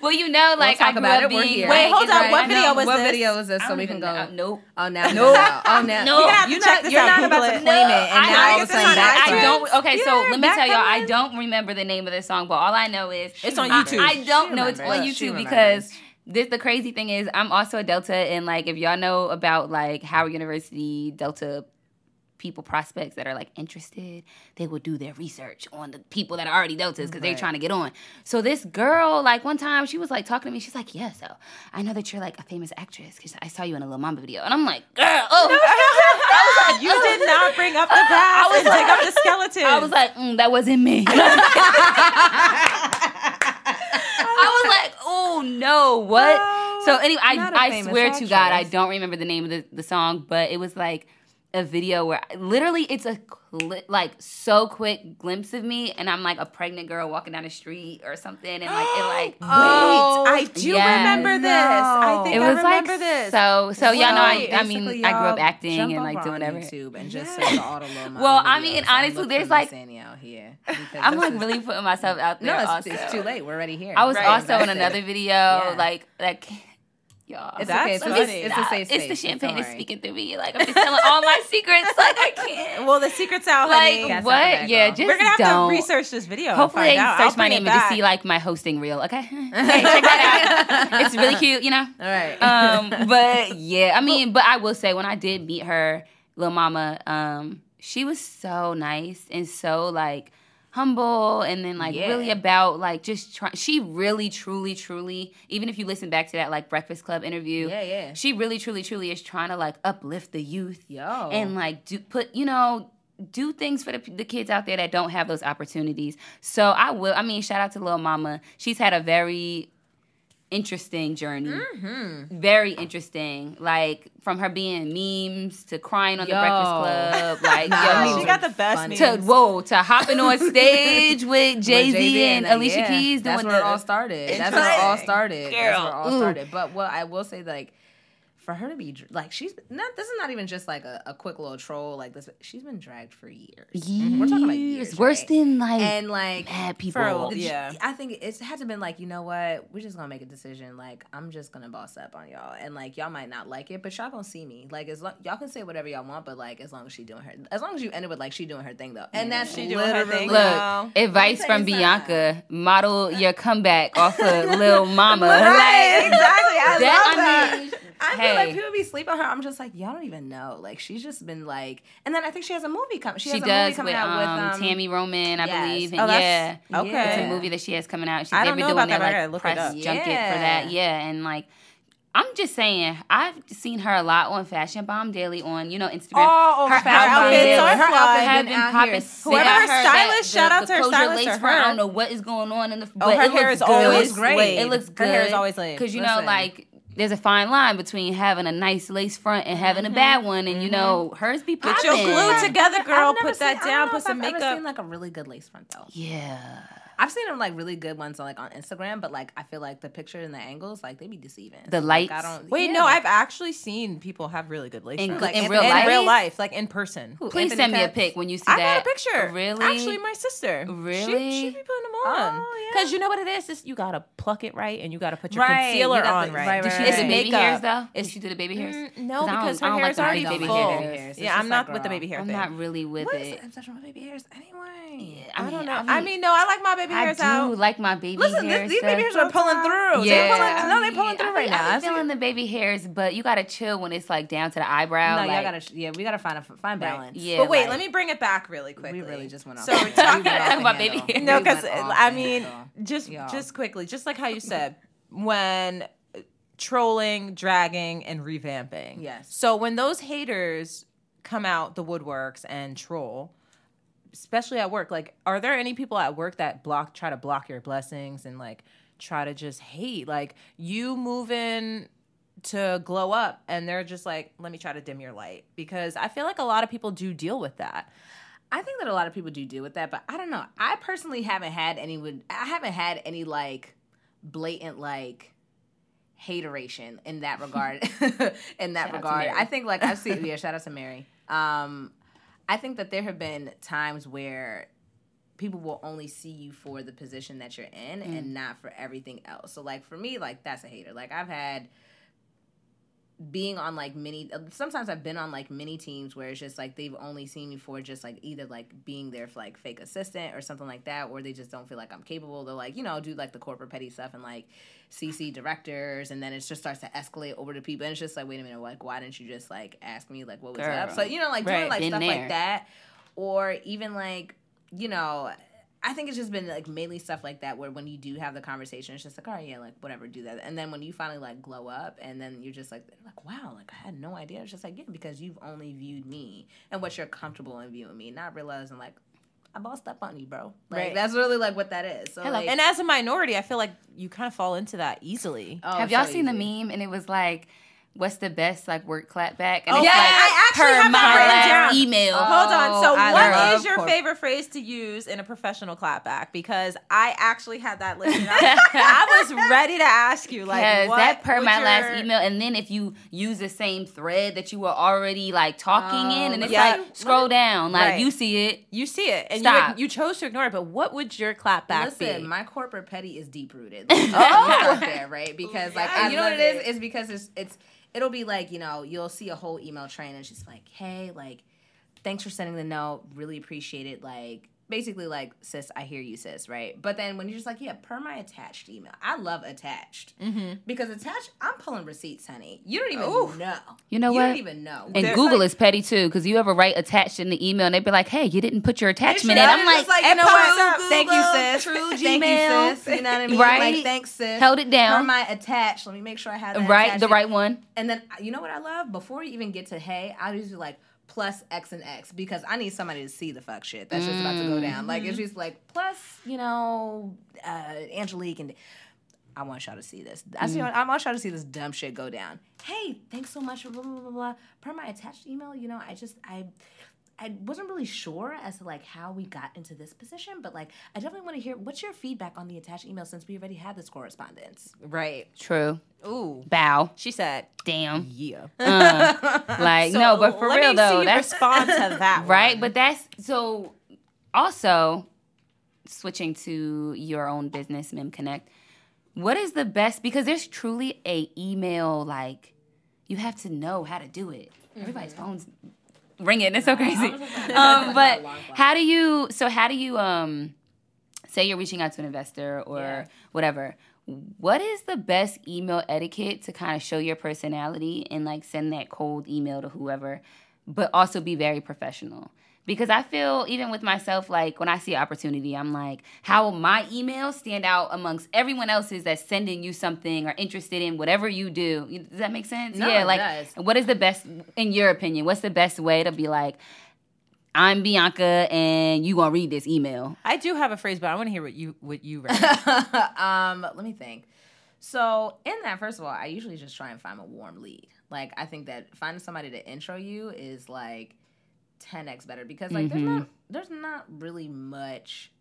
well, you know, like talk I grew about up it. We're being here. Wait, like, hold on. my- What video was what this? What video was this? So we can go. know. Nope. Oh now, Nope. no, oh now, Nope. You're You're not, gonna you're have to check not, this you're out, not Google about to it. claim it, and I, now all I, of a sudden I, don't. Okay, so let me tell y'all. I don't remember the name of the song, but all I know is It's on YouTube. I, don't know it's on YouTube because this. The crazy thing is, I'm also a Delta, and like if y'all know about like Howard University Delta people prospects that are like interested, they will do their research on the people that are already deltas because they're trying to get on. So this girl, like one time, she was like talking to me. She's like, "Yeah, so I know that you're like a famous actress because I saw you in a Lil Mama video." And I'm like, "Girl, oh." You did not bring up the past. [laughs] I was like- up the [laughs] skeleton. I was like, mm, "That wasn't me." [laughs] I was like, "Oh no, what?" So anyway, I, I swear to God, I don't remember the name of the, the song, but it was like a video where literally it's a cli- like so quick glimpse of me, and I'm like a pregnant girl walking down the street or something, and like it like [gasps] Wait, I [gasps] do yes. remember this. I think it I was like remember this. so so yeah no I, I mean I grew up acting and like doing. YouTube and just search all the little Well, I mean, honestly, there's like- out here. [laughs] I'm like really putting myself out [laughs] there. no, it's, it's too late. We're already here. I was Right, also in another video Yeah. like like y'all. It's That's okay. It's, funny. a, it's a safe It's the champagne Don't is speaking through me. Like I'm just telling all my secrets. [laughs] Like I can't. well, the secret's out, honey. like Cats out what? bag, Yeah, just We're gonna have don't. to research this video. Hopefully, and find they out. search I'll my name it and just see like my hosting reel. Okay, [laughs] hey, check that out. It's really cute, you know. All right. Um, [laughs] but yeah, I mean, but I will say when I did meet her, little mama, um, she was so nice and so like humble and then like Yeah. really about like just trying she really truly truly even if you listen back to that like breakfast club interview Yeah, yeah. she really truly truly is trying to like uplift the youth Yo. and like do put you know do things for the, the kids out there that don't have those opportunities so i will i mean shout out to little mama she's had a very interesting journey Mm-hmm. very interesting like from her being memes to crying on the breakfast club like Nah, yo, memes she got the best funny. to whoa to hopping on [laughs] stage with With jay-z, and like, alicia yeah, keys doing That's where it all started. That's where it all started. That's where it all started. But what I will say, like, for her to be like, she's not. This is not even just like a, a quick little troll like this. She's been dragged for years. Mm-hmm. We're talking about years, worse right? than like and like bad people For- Yeah. I think it's had to been like, you know what? We're just gonna make a decision. Like, I'm just gonna boss up on y'all, and like y'all might not like it, but y'all gonna see me. Like, as long y'all can say whatever y'all want, but like as long as she doing her, as long as you end it with like she doing her thing though, and that's She doing her literally thing. Look, Wow. advice from tell you Bianca: model your comeback off of Lil Mama. [laughs] Right, Like, exactly. I that- love I that. mean, I feel like people be sleeping on her. I'm just like, y'all don't even know. Like she's just been like, and then I think she has a movie coming. She, she has a movie does coming with, out um, with um, Tami Roman, I yes. believe. Oh, And that's- yeah, okay. it's a movie that she has coming out. She, I don't know doing about their that, but like look press up. junket for Yeah. that. Yeah, and like. I'm just saying, I've seen her a lot on Fashion Bomb Daily on, you know, Instagram. Oh, her her outfits outfits are her fly. outfits have Been been popping. here Whoever I her heard that stylist, the- shout out the to her stylist lace or front, I don't know what is going on in the. Oh, but her it hair looks is good. always great. laid. It looks good. Her hair is always laid. Because you know, like there's a fine line between having a nice lace front and having a mm-hmm. bad one, and you mm-hmm. know hers be popping. Get your glue together, girl. Put that seen- I down. don't know Put if some I've ever makeup. seen like a really good lace front though. Yeah. I've seen them like really good ones on like on Instagram, but like I feel like the picture and the angles like they be deceiving. The Like, lights? I don't. Wait, yeah. no, I've actually seen people have really good lace In- fronts. like, in in real in life? real life, like in person. Who, Please Anthony send me a pic when you see I that. got a picture. Really? Actually, my sister. Really? She, she be putting them on. Oh, yeah. Because you know what it is? Is you gotta pluck it right, and you gotta put your Right, concealer you on the- right. right, Did she right, do It's the baby hairs though? Did It's- she do the baby hairs? Mm, 'Cause no, because her don't hair is already baby full. hairs. Yeah, I'm not with the baby hair I'm not really with it. What is it. the obsession with baby hairs anyway? I, I don't know. I mean, no, I like my baby I hairs do out. like my baby Listen, hairs. this, these baby hairs are pulling through. Yeah, They're pulling, no, they're pulling I through be- right now. I'm be feeling the baby hairs, but you gotta chill when it's like down to the eyebrow. No, like, y'all gotta. Yeah, we gotta find a find balance. Yeah, but wait, like- let me bring it back really quickly. we really just went off. So we're talking We went off talking the about baby hairs. No, because I mean, just Y'all. just quickly, just like how you [laughs] said, when uh, trolling, dragging, and revamping. Yes. So when those haters come out the woodworks and troll, especially at work, like, are there any people at work that block, try to block your blessings and like try to just hate? Like you moving to glow up and they're just like, let me try to dim your light because I feel like a lot of people do deal with that. I think that a lot of people do deal with that, but I don't know. I personally haven't had any. would- I haven't had any like blatant like hateration in that regard. [laughs] [laughs] in that Shout regard, I think like I've seen. [laughs] Yeah, shout out to Mary. Um, I think that there have been times where people will only see you for the position that you're in Mm. and not for everything else. So like for me, like that's a hater. Like I've had being on like many sometimes I've been on like many teams where it's just like they've only seen me for just like either like being their like fake assistant or something like that or they just don't feel like I'm capable they'll like you know do like the corporate petty stuff and like CC directors and then it just starts to escalate over to people and it's just like wait a minute like why didn't you just like ask me like what was up so you know like doing Right, like stuff there. like that or even like you know I think it's just been like mainly stuff like that where when you do have the conversation, it's just like, all right, yeah, like whatever, do that. And then when you finally like glow up, and then you're just like, like wow, like I had no idea. It's just like yeah, because you've only viewed me and what you're comfortable in viewing me, not realizing like I bossed up on you, bro. Like Right. that's really like what that is. So Hello. like, And as a minority, I feel like you kind of fall into that easily. oh, Have y'all so seen the meme? And it was like, "What's the best like work clap back?" And Oh, it's yeah, like, I actually per have that my written last down. email. Oh, Hold on. So, oh, I what love is your corp- favorite phrase to use in a professional clapback? Because I actually had that listed. [laughs] I, I was ready to ask you, like, Yes, what that per my your- last email, and then if you use the same thread that you were already like talking in, and um, it's yeah. like scroll down, like Right. you see it. You see it, and Stop. you you chose to ignore it. But what would your clapback Listen, be? my corporate petty is deep rooted. [laughs] Like, oh, there, right? Because like Yeah, you know what it is? is? it. It's because it's it's it'll be like you know you'll see a whole email train and she's like, hey, like, thanks for sending the note, really appreciate it. Like, basically like, sis, I hear you, sis, right? But then when you're just like, yeah, per my attached email, I love attached mm-hmm. because attached, I'm pulling receipts, honey. You don't even Ooh. know. You know you what? don't even know. And There's Google like- is petty too, because you ever write attached in the email, and they'd be like, "Hey, you didn't put your attachment in." I'm It's like, you know "Pops what? up, Thank you, Google. sis. True Thank Gmail. you, sis. You know what I mean? Right. Like, thanks, sis. held it down. Per my attached. Let me make sure I have that right, the attached. right one. And then you know what I love? Before you even get to hey, I usually like plus X and X because I need somebody to see the fuck shit that's just about to go down. Like it's just like plus, you know, uh, Angelique and I want y'all to see this. I see, I want y'all to see this dumb shit go down. Hey, thanks so much for blah blah blah blah. Per my attached email, you know, I just I I wasn't really sure as to like how we got into this position, but like I definitely want to hear what's your feedback on the attached email since we already had this correspondence. Right. True. Ooh. Bow. She said, Damn. "Yeah." Uh, [laughs] like So, no, but for let real me though, see that's respond to that, [laughs] right. one. But that's so. Also, switching to your own business, Mim Connect. What is the best? Because there's truly a email like you have to know how to do it. Everybody's phones ringing. It's so crazy. [laughs] Um, but how do you? So how do you? Um, say you're reaching out to an investor or Yeah. whatever. What is the best email etiquette to kind of show your personality and like send that cold email to whoever, but also be very professional? Because I feel even with myself, like when I see an opportunity, I'm like, how will my email stand out amongst everyone else's that's sending you something or interested in whatever you do? Does that make sense? No, yeah, it like does. what is the best in your opinion? What's the best way to be like, I'm Bianca and you gonna read this email? I do have a phrase, but I want to hear what you what you read. [laughs] um, let me think. So in that, first of all, I usually just try and find a warm lead. Like I think that finding somebody to intro you is like 10x better because like there's Mhm. not there's not really much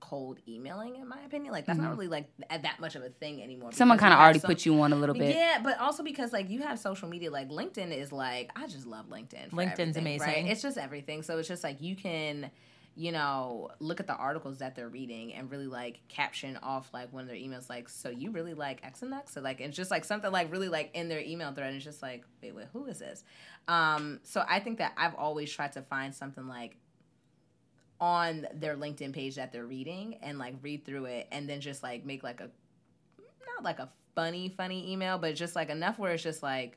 cold emailing in my opinion. Like that's not really like th- that much of a thing anymore. Mm-hmm. Someone kind of already so- put you on a little bit. yeah, but also because like you have social media, like LinkedIn is like I just love LinkedIn. LinkedIn's everything, Right? amazing. It's just everything. So it's just like you can, you know, look at the articles that they're reading and really like caption off like one of their emails, like, so you really like X and X, so like it's just like something like really like in their email thread. And it's just like, wait, wait, who is this? Um, so I think that I've always tried to find something like on their LinkedIn page that they're reading and like read through it and then just like make like a not like a funny funny email but just like enough where it's just like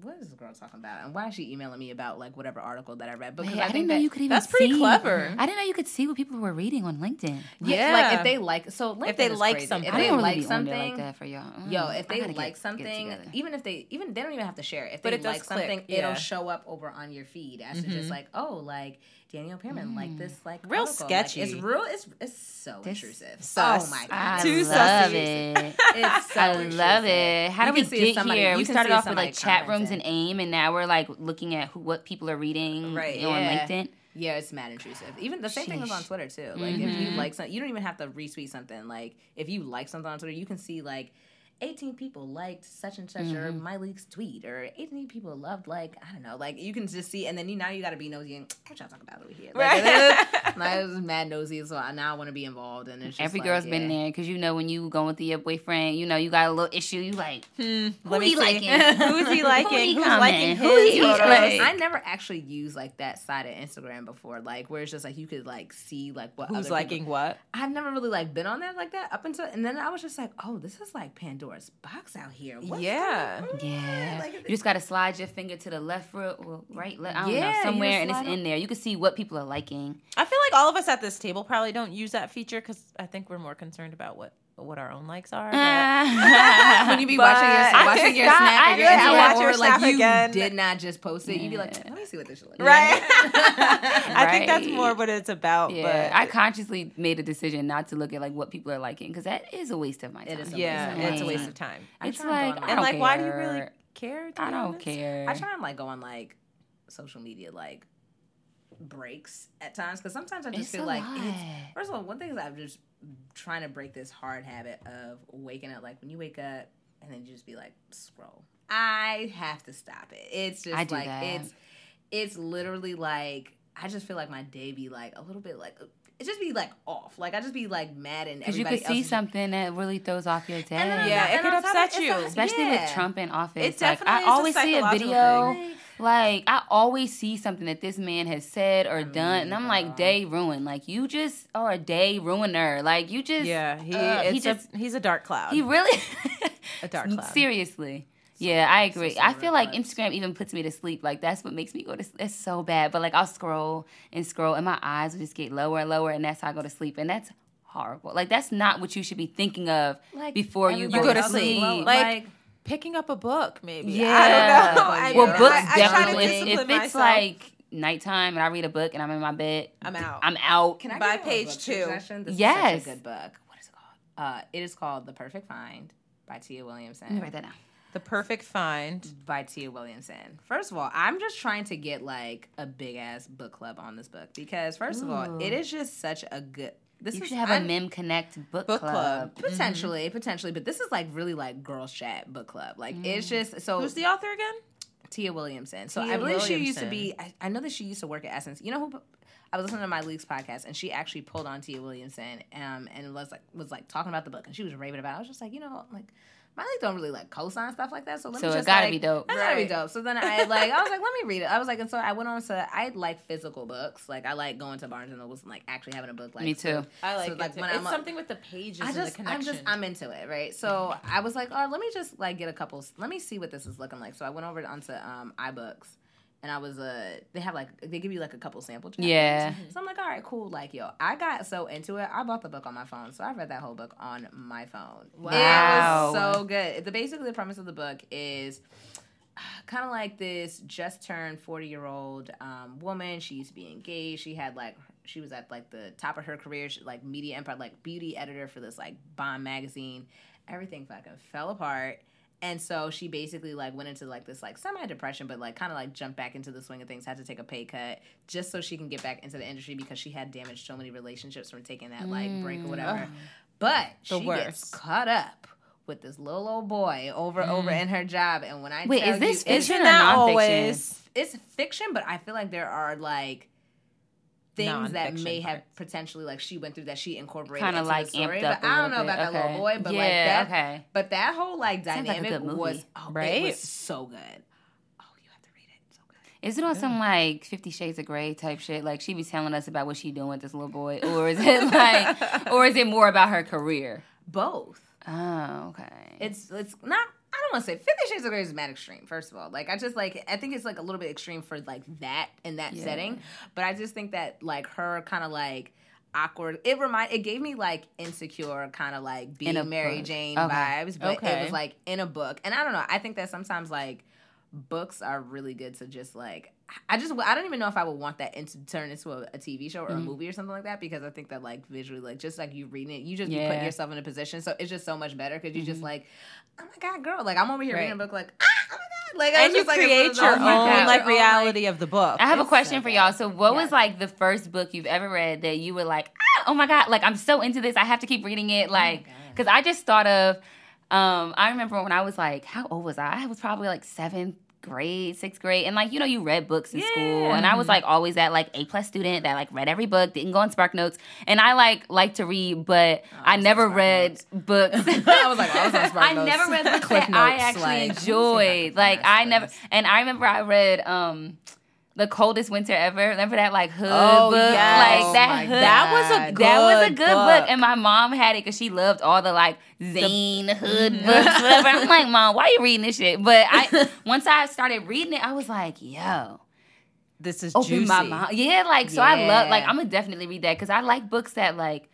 what is this girl talking about and why is she emailing me about like whatever article that I read because Wait, I, I, think didn't know that you could even That's pretty see- clever. I didn't know you could see what people were reading on LinkedIn. yeah, like Yeah. if they like so LinkedIn If they is like crazy. something. if I they don't really like be on something like that for y'all. Yo, Mm, if they like get something, together. even if they even they don't even have to share it. If But they it like click, something, yeah. it'll show up over on your feed as to just like, oh, like Danielle Pearman, like this, like Real article. Like, sketchy. it's real. It's it's so This- intrusive. sus. Oh my I god, Too love saucy. it. [laughs] It's so I love intrusive. it. How You do we can see if get somebody- here? We started off with somebody like chat rooms and AIM, and now we're like looking at who, what people are reading Right, on yeah. LinkedIn. Yeah, it's mad intrusive. Even the same thing was Sheesh. on Twitter too. Like if Mm-hmm. you like something, you don't even have to retweet something. Like if you like something on Twitter, you can see like 18 people liked such and such or Mm-hmm. Myleik's tweet or 18 people loved like I don't know. Like you can just see and then you now you got to be nosy and what y'all talking about over here. Like, Right. it is- I was mad nosy, so I now I want to be involved and it's just Every like, girl's been there because you know when you going with your boyfriend, you know you got a little issue. You like Hmm, who let me he see. liking? [laughs] Who's he liking? he Who's liking Who he photos? like- I never actually used like that side of Instagram before, like where it's just like you could like see like what Who's other people- liking what? I've never really like been on that like that up until and then I was just like, oh, this is like Pandora's box out here. What's Yeah. going on? Yeah, Like, you just gotta slide your finger to the left foot or right, left, I don't Yeah, know, somewhere, and it's slide in there. You can see what people are liking. I feel like all of us at this table probably don't use that feature because I think we're more concerned about what what our own likes are. [laughs] when you be watching your But- watching your Stop, snap I and your snap, watch or your like snap you again. did not just post it, you'd be like, let me see what this should look Right. [laughs] I think that's more what it's about. Yeah, but I consciously made a decision not to look at like what people are liking because that is a waste of my time. It is a yeah, waste of it's a waste of time. I It's try and like go on, I And like, why do you really care. care? I don't honest? care. I try and like go on like social media like breaks at times because sometimes I just It's feel like it's first of all one thing is I'm just trying to break this hard habit of waking up like when you wake up and then you just be like scroll. I have to stop it. It's just I do like that. it's it's literally like I just feel like my day be like a little bit like it just be like off. Like I just be like mad and Because you everybody could see else something that really throws off your day. And then Yeah, not- it could on top of upset you. especially yeah. with Trump in office. It like definitely I is a always see a video, thing. Like I always see something that this man has said or done, and I'm girl. like, day ruined. Like you just are a day ruiner. Like you just, Yeah, he, uh, he just, a, he's a dark cloud. he really, [laughs] A dark cloud. Seriously. Yeah, I agree. so I feel like. Instagram even puts me to sleep. Like that's what makes me go to. sleep. It's so bad, but like I'll scroll and scroll, and my eyes will just get lower and lower, and that's how I go to sleep, and that's horrible. Like that's not what you should be thinking of Like, before you everybody go to else sleep. low. Like, Picking up a book, maybe. Yeah. I don't know. [laughs] I, well, Yeah. books I, I try to definitely. If, if it's myself. like nighttime and I read a book and I'm in my bed, I'm out. I'm out. Can I By give you a page two. suggestion? This Yes. is such a good book. What is it called? Uh, it is called The Perfect Find by Tia Williamson. Let me write that down. the perfect find. By Tia Williamson. First of all, I'm just trying to get like a big ass book club on this book because first of all, it is just such a good. This You is should have I'm- a Mim Connect book, Book club. club. potentially, potentially, but this is like really like girl chat book club. Like it's just so. Who's the author again? Tia Williamson. So Tia I believe she used to be. I, I know that she used to work at Essence. You know who? I was listening to Myleik's podcast, and she actually pulled on Tia Williamson, um, and was like was like talking about the book, and she was raving about. it. I was just like, you know, like Myleik don't really like co-sign stuff like that. So let So me it just gotta like, be dope. It gotta be dope. So then I like I was like, let me read it. I was like, and so I went on to I like physical books. Like I like going to Barnes and Nobles and like actually having a book. Like Me too. so- I like so, it. like, too. when it's I'm something with the pages I and just, the I'm just, I'm into it, right? So I was like, oh, let me just like get a couple. Let me see what this is looking like. So I went over onto um, iBooks, and I was uh, they have like they give you like a couple sample chapters. Yeah. So I'm like, all right, cool. Like, yo, I got so into it. I bought the book on my phone, so I read that whole book on my phone. Wow. It was so good. The basically the premise of the book is [sighs] kind of like this just turned 40 year old um, woman she used to be engaged she had like she was at like the top of her career she, like media empire like beauty editor for this like bond magazine everything fucking fell apart and so she basically like went into like this like semi depression but like kind of like jumped back into the swing of things had to take a pay cut just so she can get back into the industry because she had damaged so many relationships from taking that like break or mm, whatever but The she worst. gets caught up with this little old boy over over mm. in her job and when i Wait, is this you, fiction or nonfiction? always? it's fiction, but I feel like there are like things that may have potentially like she went through that she incorporated Kind of like story. amped up. but I don't know about that little boy, but like that. Okay. But that whole like like dynamic movie. was oh, it Right? was so good. Oh, you have to read it. It's so good. Is it on some like Fifty Shades of Grey type shit? Like she be telling us about what she doing with this little boy, or is it [laughs] like, or is it more about her career? Both. Oh, okay. It's it's not. I don't want to say Fifty Shades of Grey is mad extreme. First of all, like I just like I think it's like a little bit extreme for like that in that Yeah. setting. But I just think that like her kind of like awkward. It remind it gave me like insecure kind of like In a being Mary book. Jane Okay. vibes, but it was like in a book. And I don't know. I think that sometimes like books are really good to just like I just I don't even know if I would want that into turn into a, a TV show or a Mhm. movie or something like that because I think that like visually like just like you reading it you just be putting yourself in a position so it's just so much better because you just Mhm. like oh my god girl like I'm over here Right. reading a book like ah oh my god like I and was you just, like, create of your those, own oh my God, like your own, reality of the book. I have a question so for y'all. So, what was like the first book you've ever read that you were like, ah, oh my god, like I'm so into this, I have to keep reading it, like, God. because I just thought of, um, I remember when I was like, how old was I? I was probably like seventh grade, sixth grade, and like you know, you read books in school, and I was like always that like A plus student that like read every book, didn't go on Spark Notes, and I like like to read, but Oh, I I never read [laughs] books. [laughs] I was like, I was on Spark [laughs] I Notes. never read books Cliff Notes, I actually like, let me see if I can enjoyed. Like I never, and I remember I read um the coldest winter ever. Remember that like hood Oh, book, yes. like that Oh my hood. that was a good that was a good book. book. and my mom had it because she loved all the like zine hood mm-hmm. books. Whatever. I'm like, mom, why are you reading this shit? But I [laughs] once I started reading it, I was like, yo, this is open juicy. my mind. Yeah, like so I love like I'm gonna definitely read that because I like books that like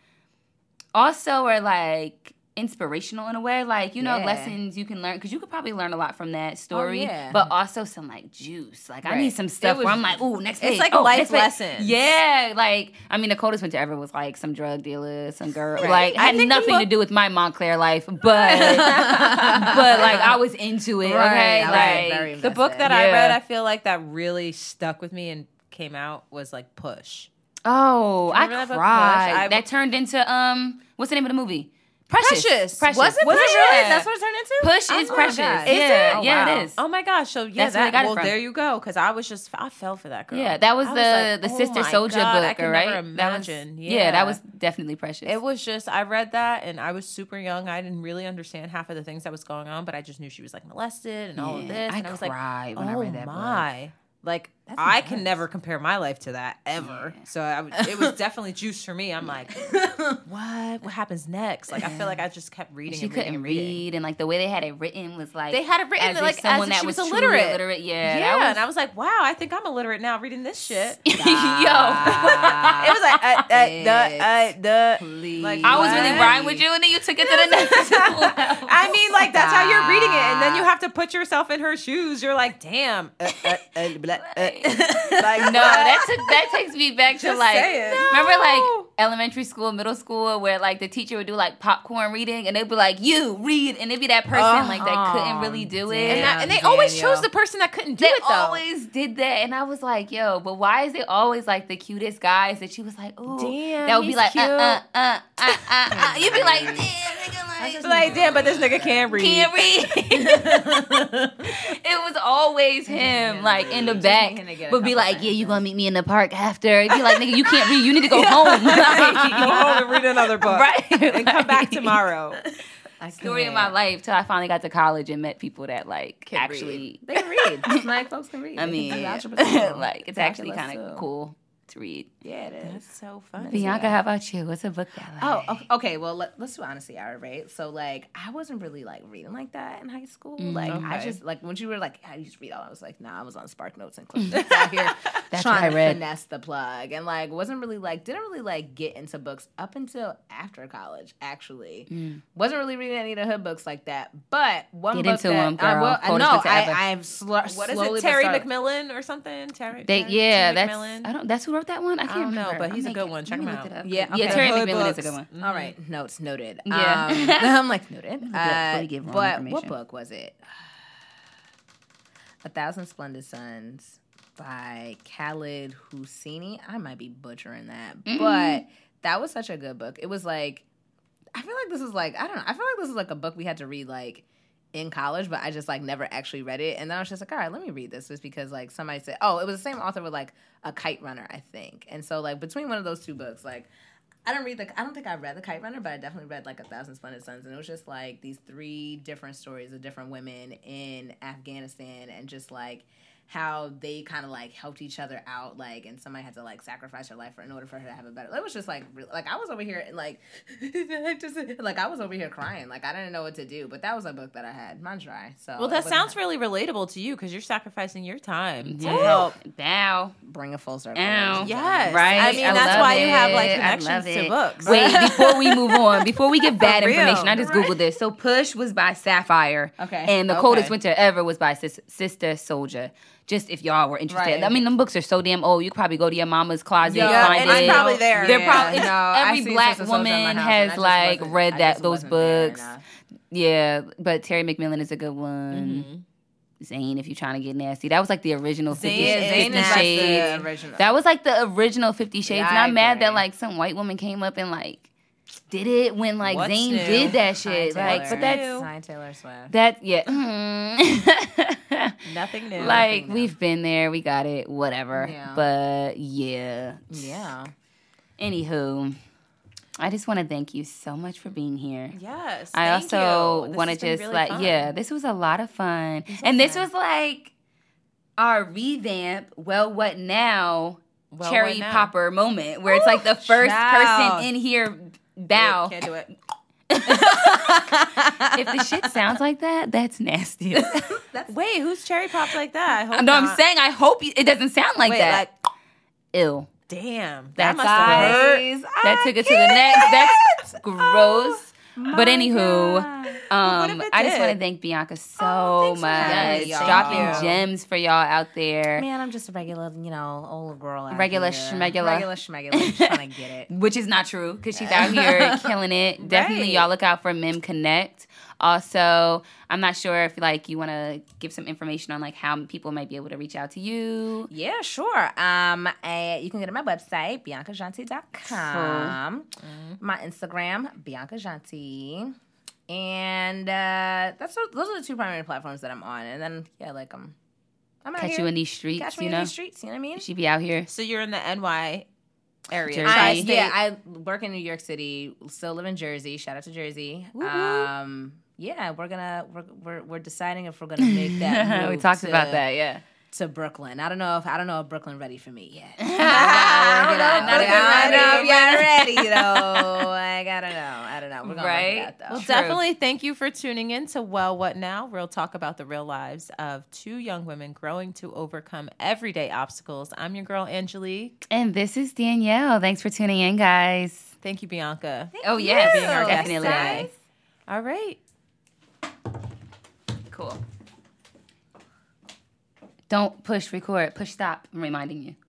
also are like inspirational in a way. Like, you know, Yeah. lessons you can learn because you could probably learn a lot from that story. yeah. But also some like juice. Like I need some stuff It where I'm like, ooh, next it's page. like oh, life next page. Yeah. Like, I mean, the coldest winter ever was like some drug dealer, some girl. Right. Like I had think the nothing to do with my Montclair life, but [laughs] but like I was into it. Right, Okay. I Like very the book that Yeah. I read, I feel like that really stuck with me and came out was like Push. Oh, I Remember that cried. I- that turned into um, what's the name of the movie? Precious. Precious. Precious. Was it? Was it Precious? really? That's what it turned into. Push Oh is my precious. God. Is yeah, it? Oh, yeah, wow. it is. Oh my gosh! So yeah, That's that, well, there you go. Because I was just I fell for that girl. Yeah, that was I the like, the oh Sister my Soldier God, I book, could right? Never That was- imagine. yeah. that was definitely precious. It was just I read that and I was super young. I didn't really understand half of the things that was going on, but I just knew she was like molested and all of this. I and I was like, cried when I oh read that book. my. Like That's I can never compare my life to that ever. Yeah. So I, it was [laughs] definitely juice for me. I'm like, [laughs] what? What happens next? Like I feel like I just kept reading. she and reading couldn't and reading. read, and like the way they had it written was like They had it written as if like someone if that she was, truly illiterate. illiterate. Yeah, Yeah, was, and I was like, wow, I think I'm illiterate now reading this shit. [laughs] yo. it was like, uh, uh, duh, uh, duh. Please. Like, I was really What? riding with you, and then you took it to the next level. I mean, like that's how you're reading it, and then you have to put yourself in her shoes. You're like, damn. Uh, uh, uh, blah, uh. [laughs] like No, that took, that takes me back to like saying. remember like. Elementary school, middle school, where like the teacher would do like popcorn reading, and they'd be like, "You read," and it'd be that person like that couldn't really do it. and, that, and they Damn, always chose the person that couldn't do they it though. always did that, and I was like, "Yo, but why is it always like the cutest guys that she was like, ooh, Damn, that would be he's like, uh, uh, uh, uh, uh, uh. [laughs] You'd be like, damn, nigga, like, like, damn, but this nigga can't read. can't read. [laughs] it was always him, like in the back, needing to get a would be like, "Yeah, you sentences. gonna meet me in the park after?" It'd be like, "Nigga, you can't read. You need to go [laughs] home." Go home and read another book. right? And come back tomorrow. I Story of my life till I finally got to college and met people that like Can actually. They can read. [laughs] Black folks can read. I mean, can do [laughs] algebra too. like it's actually kind of cool to read. Yeah, it is. That's so funny. Bianca, how about you? What's a book that oh, like? Oh, okay, okay. Well, let, let's do honesty hour, right? So, like, I wasn't really like reading like that in high school. Mm, like, I just like when you were like, "How do you read?" All I was like, "Nah, I was on Spark Notes and [laughs] Cliff Notes out here That's trying what I to read. finesse the plug." And like, wasn't really like, didn't really like get into books up until after college. Actually, mm. wasn't really reading any of the hood books like that. But one Get book into that 'em, uh, I girl. will, Coldest no, winter I, I've sl- What is slowly it? Terry McMillan or something? Terry. They, Terry- yeah, Terry that's McMillan? I don't. That's who wrote that one. I can't don't know, but he's a I'm good like- one. Check him out. it up. Yeah, yeah. Terry Hood McMillan is a good one. Mhm. All right, notes noted. Yeah. Um, [laughs] [laughs] I'm like noted. Look it up before Uh, give but what book was it? [sighs] A Thousand Splendid Suns by Khaled Hosseini. I might be butchering that, Mhm. but that was such a good book. It was like, I feel like this is like I don't know. I feel like this is like a book we had to read like in college, but I just like never actually read it. And then I was just like, all right, let me read this, just because like somebody said, oh, it was the same author with like a Kite Runner, I think. And so like between one of those two books, like I don't read the. I don't think I read the Kite Runner, but I definitely read like a Thousand Splendid Suns, and it was just like these three different stories of different women in Afghanistan, and just like how they kind of like helped each other out, like, and somebody had to like sacrifice her life for in order for her to have a better. It was just like, real like I was over here and like, [laughs] just like I was over here crying, like I didn't know what to do, but that was a book that I had. Mine's dry, so Well, that sounds really relatable to you because you're sacrificing your time to Yeah. help. Bow. bring a full circle. Ow. Yes, Right? I mean, I that's love why you have like it. Connections to books. Wait, [laughs] before we move on, before we [laughs] give bad real. information, I just Right. googled this. So Push was by Sapphire. Okay. And The Okay. Coldest Winter Ever was by Sis- Sister Souljah. Just if y'all were interested. Right. I mean, them books are so damn old. You could probably go to your mama's closet Yeah, and find and it's it. probably there. They're Yeah, probably no, every black Sister Souljah in my woman has and I just like read that those books. Yeah, but Terry McMillan is a good one. Mm-hmm. Zane, if you're trying to get nasty, that was like the original Fifty, Zane 50 nasty. Shades. the original. That was like the original Fifty Shades, Yeah, and I I'm mad that like some white woman came up and like did it when like What's Zane new? did that shit. Taylor. Like, but that's new? Taylor Swift. that yeah. mm. [laughs] Nothing new. like new. we've been there, we got it, whatever. Yeah. But yeah. Yeah. Anywho, I just want to thank you so much for being here. yes. I thank also want to just really like, fun. yeah, this was a lot of fun. And this fun. was like our revamp, well, what now, Well, cherry what now? popper moment where it's like the first child. person in here bow. Can't do it. if the shit sounds like that, that's nasty. [laughs] Wait, who's cherry popped like that? I hope no, I'm saying I hope you, it doesn't sound like Wait, that. like, Ew. damn. That That's must have hurt. That took it to the next. That's gross. But anywho, What um, I just want to thank Bianca so Oh, for having much, me, dropping you. gems for y'all out there, Man, I'm just a regular, you know, old girl. Out Regular here. schmegular. Regular schmegular. trying to get it. [laughs] which is not true because she's out here [laughs] killing it. Definitely, Right. y'all look out for Mim Connect. Also, I'm not sure if like you want to give some information on like how people might be able to reach out to you. Yeah, sure. Um, eh, you can go to my website, biancajanti.com. My Instagram, Bianca Janti. And uh, that's those are the two primary platforms that I'm on. And then yeah, like I'm, I'm out Catch here. you in these streets, Catch me you in know. these streets. You know what I mean? She be out here. So you're in the NY area. I, yeah, I work in New York City. Still live in Jersey. Shout out to Jersey. Um, yeah, we're gonna we're, we're we're deciding if we're gonna make that. [laughs] we talked to- about that, yeah. to Brooklyn. I don't know if I don't know if Brooklyn ready for me yet. I [laughs] I don't know, if I they're don't know if ready. y'all ready though. [laughs] I gotta know. I don't know. We're gonna Right? work it out though. Well, True. definitely thank you for tuning in to Well What Now? Real talk about the real lives of two young women growing to overcome everyday obstacles. I'm your girl, Angelique. And this is Danielle. Thanks for tuning in, guys. Thank you, Bianca. oh yes, Being our guest definitely. today. All right. Cool. Don't push record. Push stop. I'm reminding you.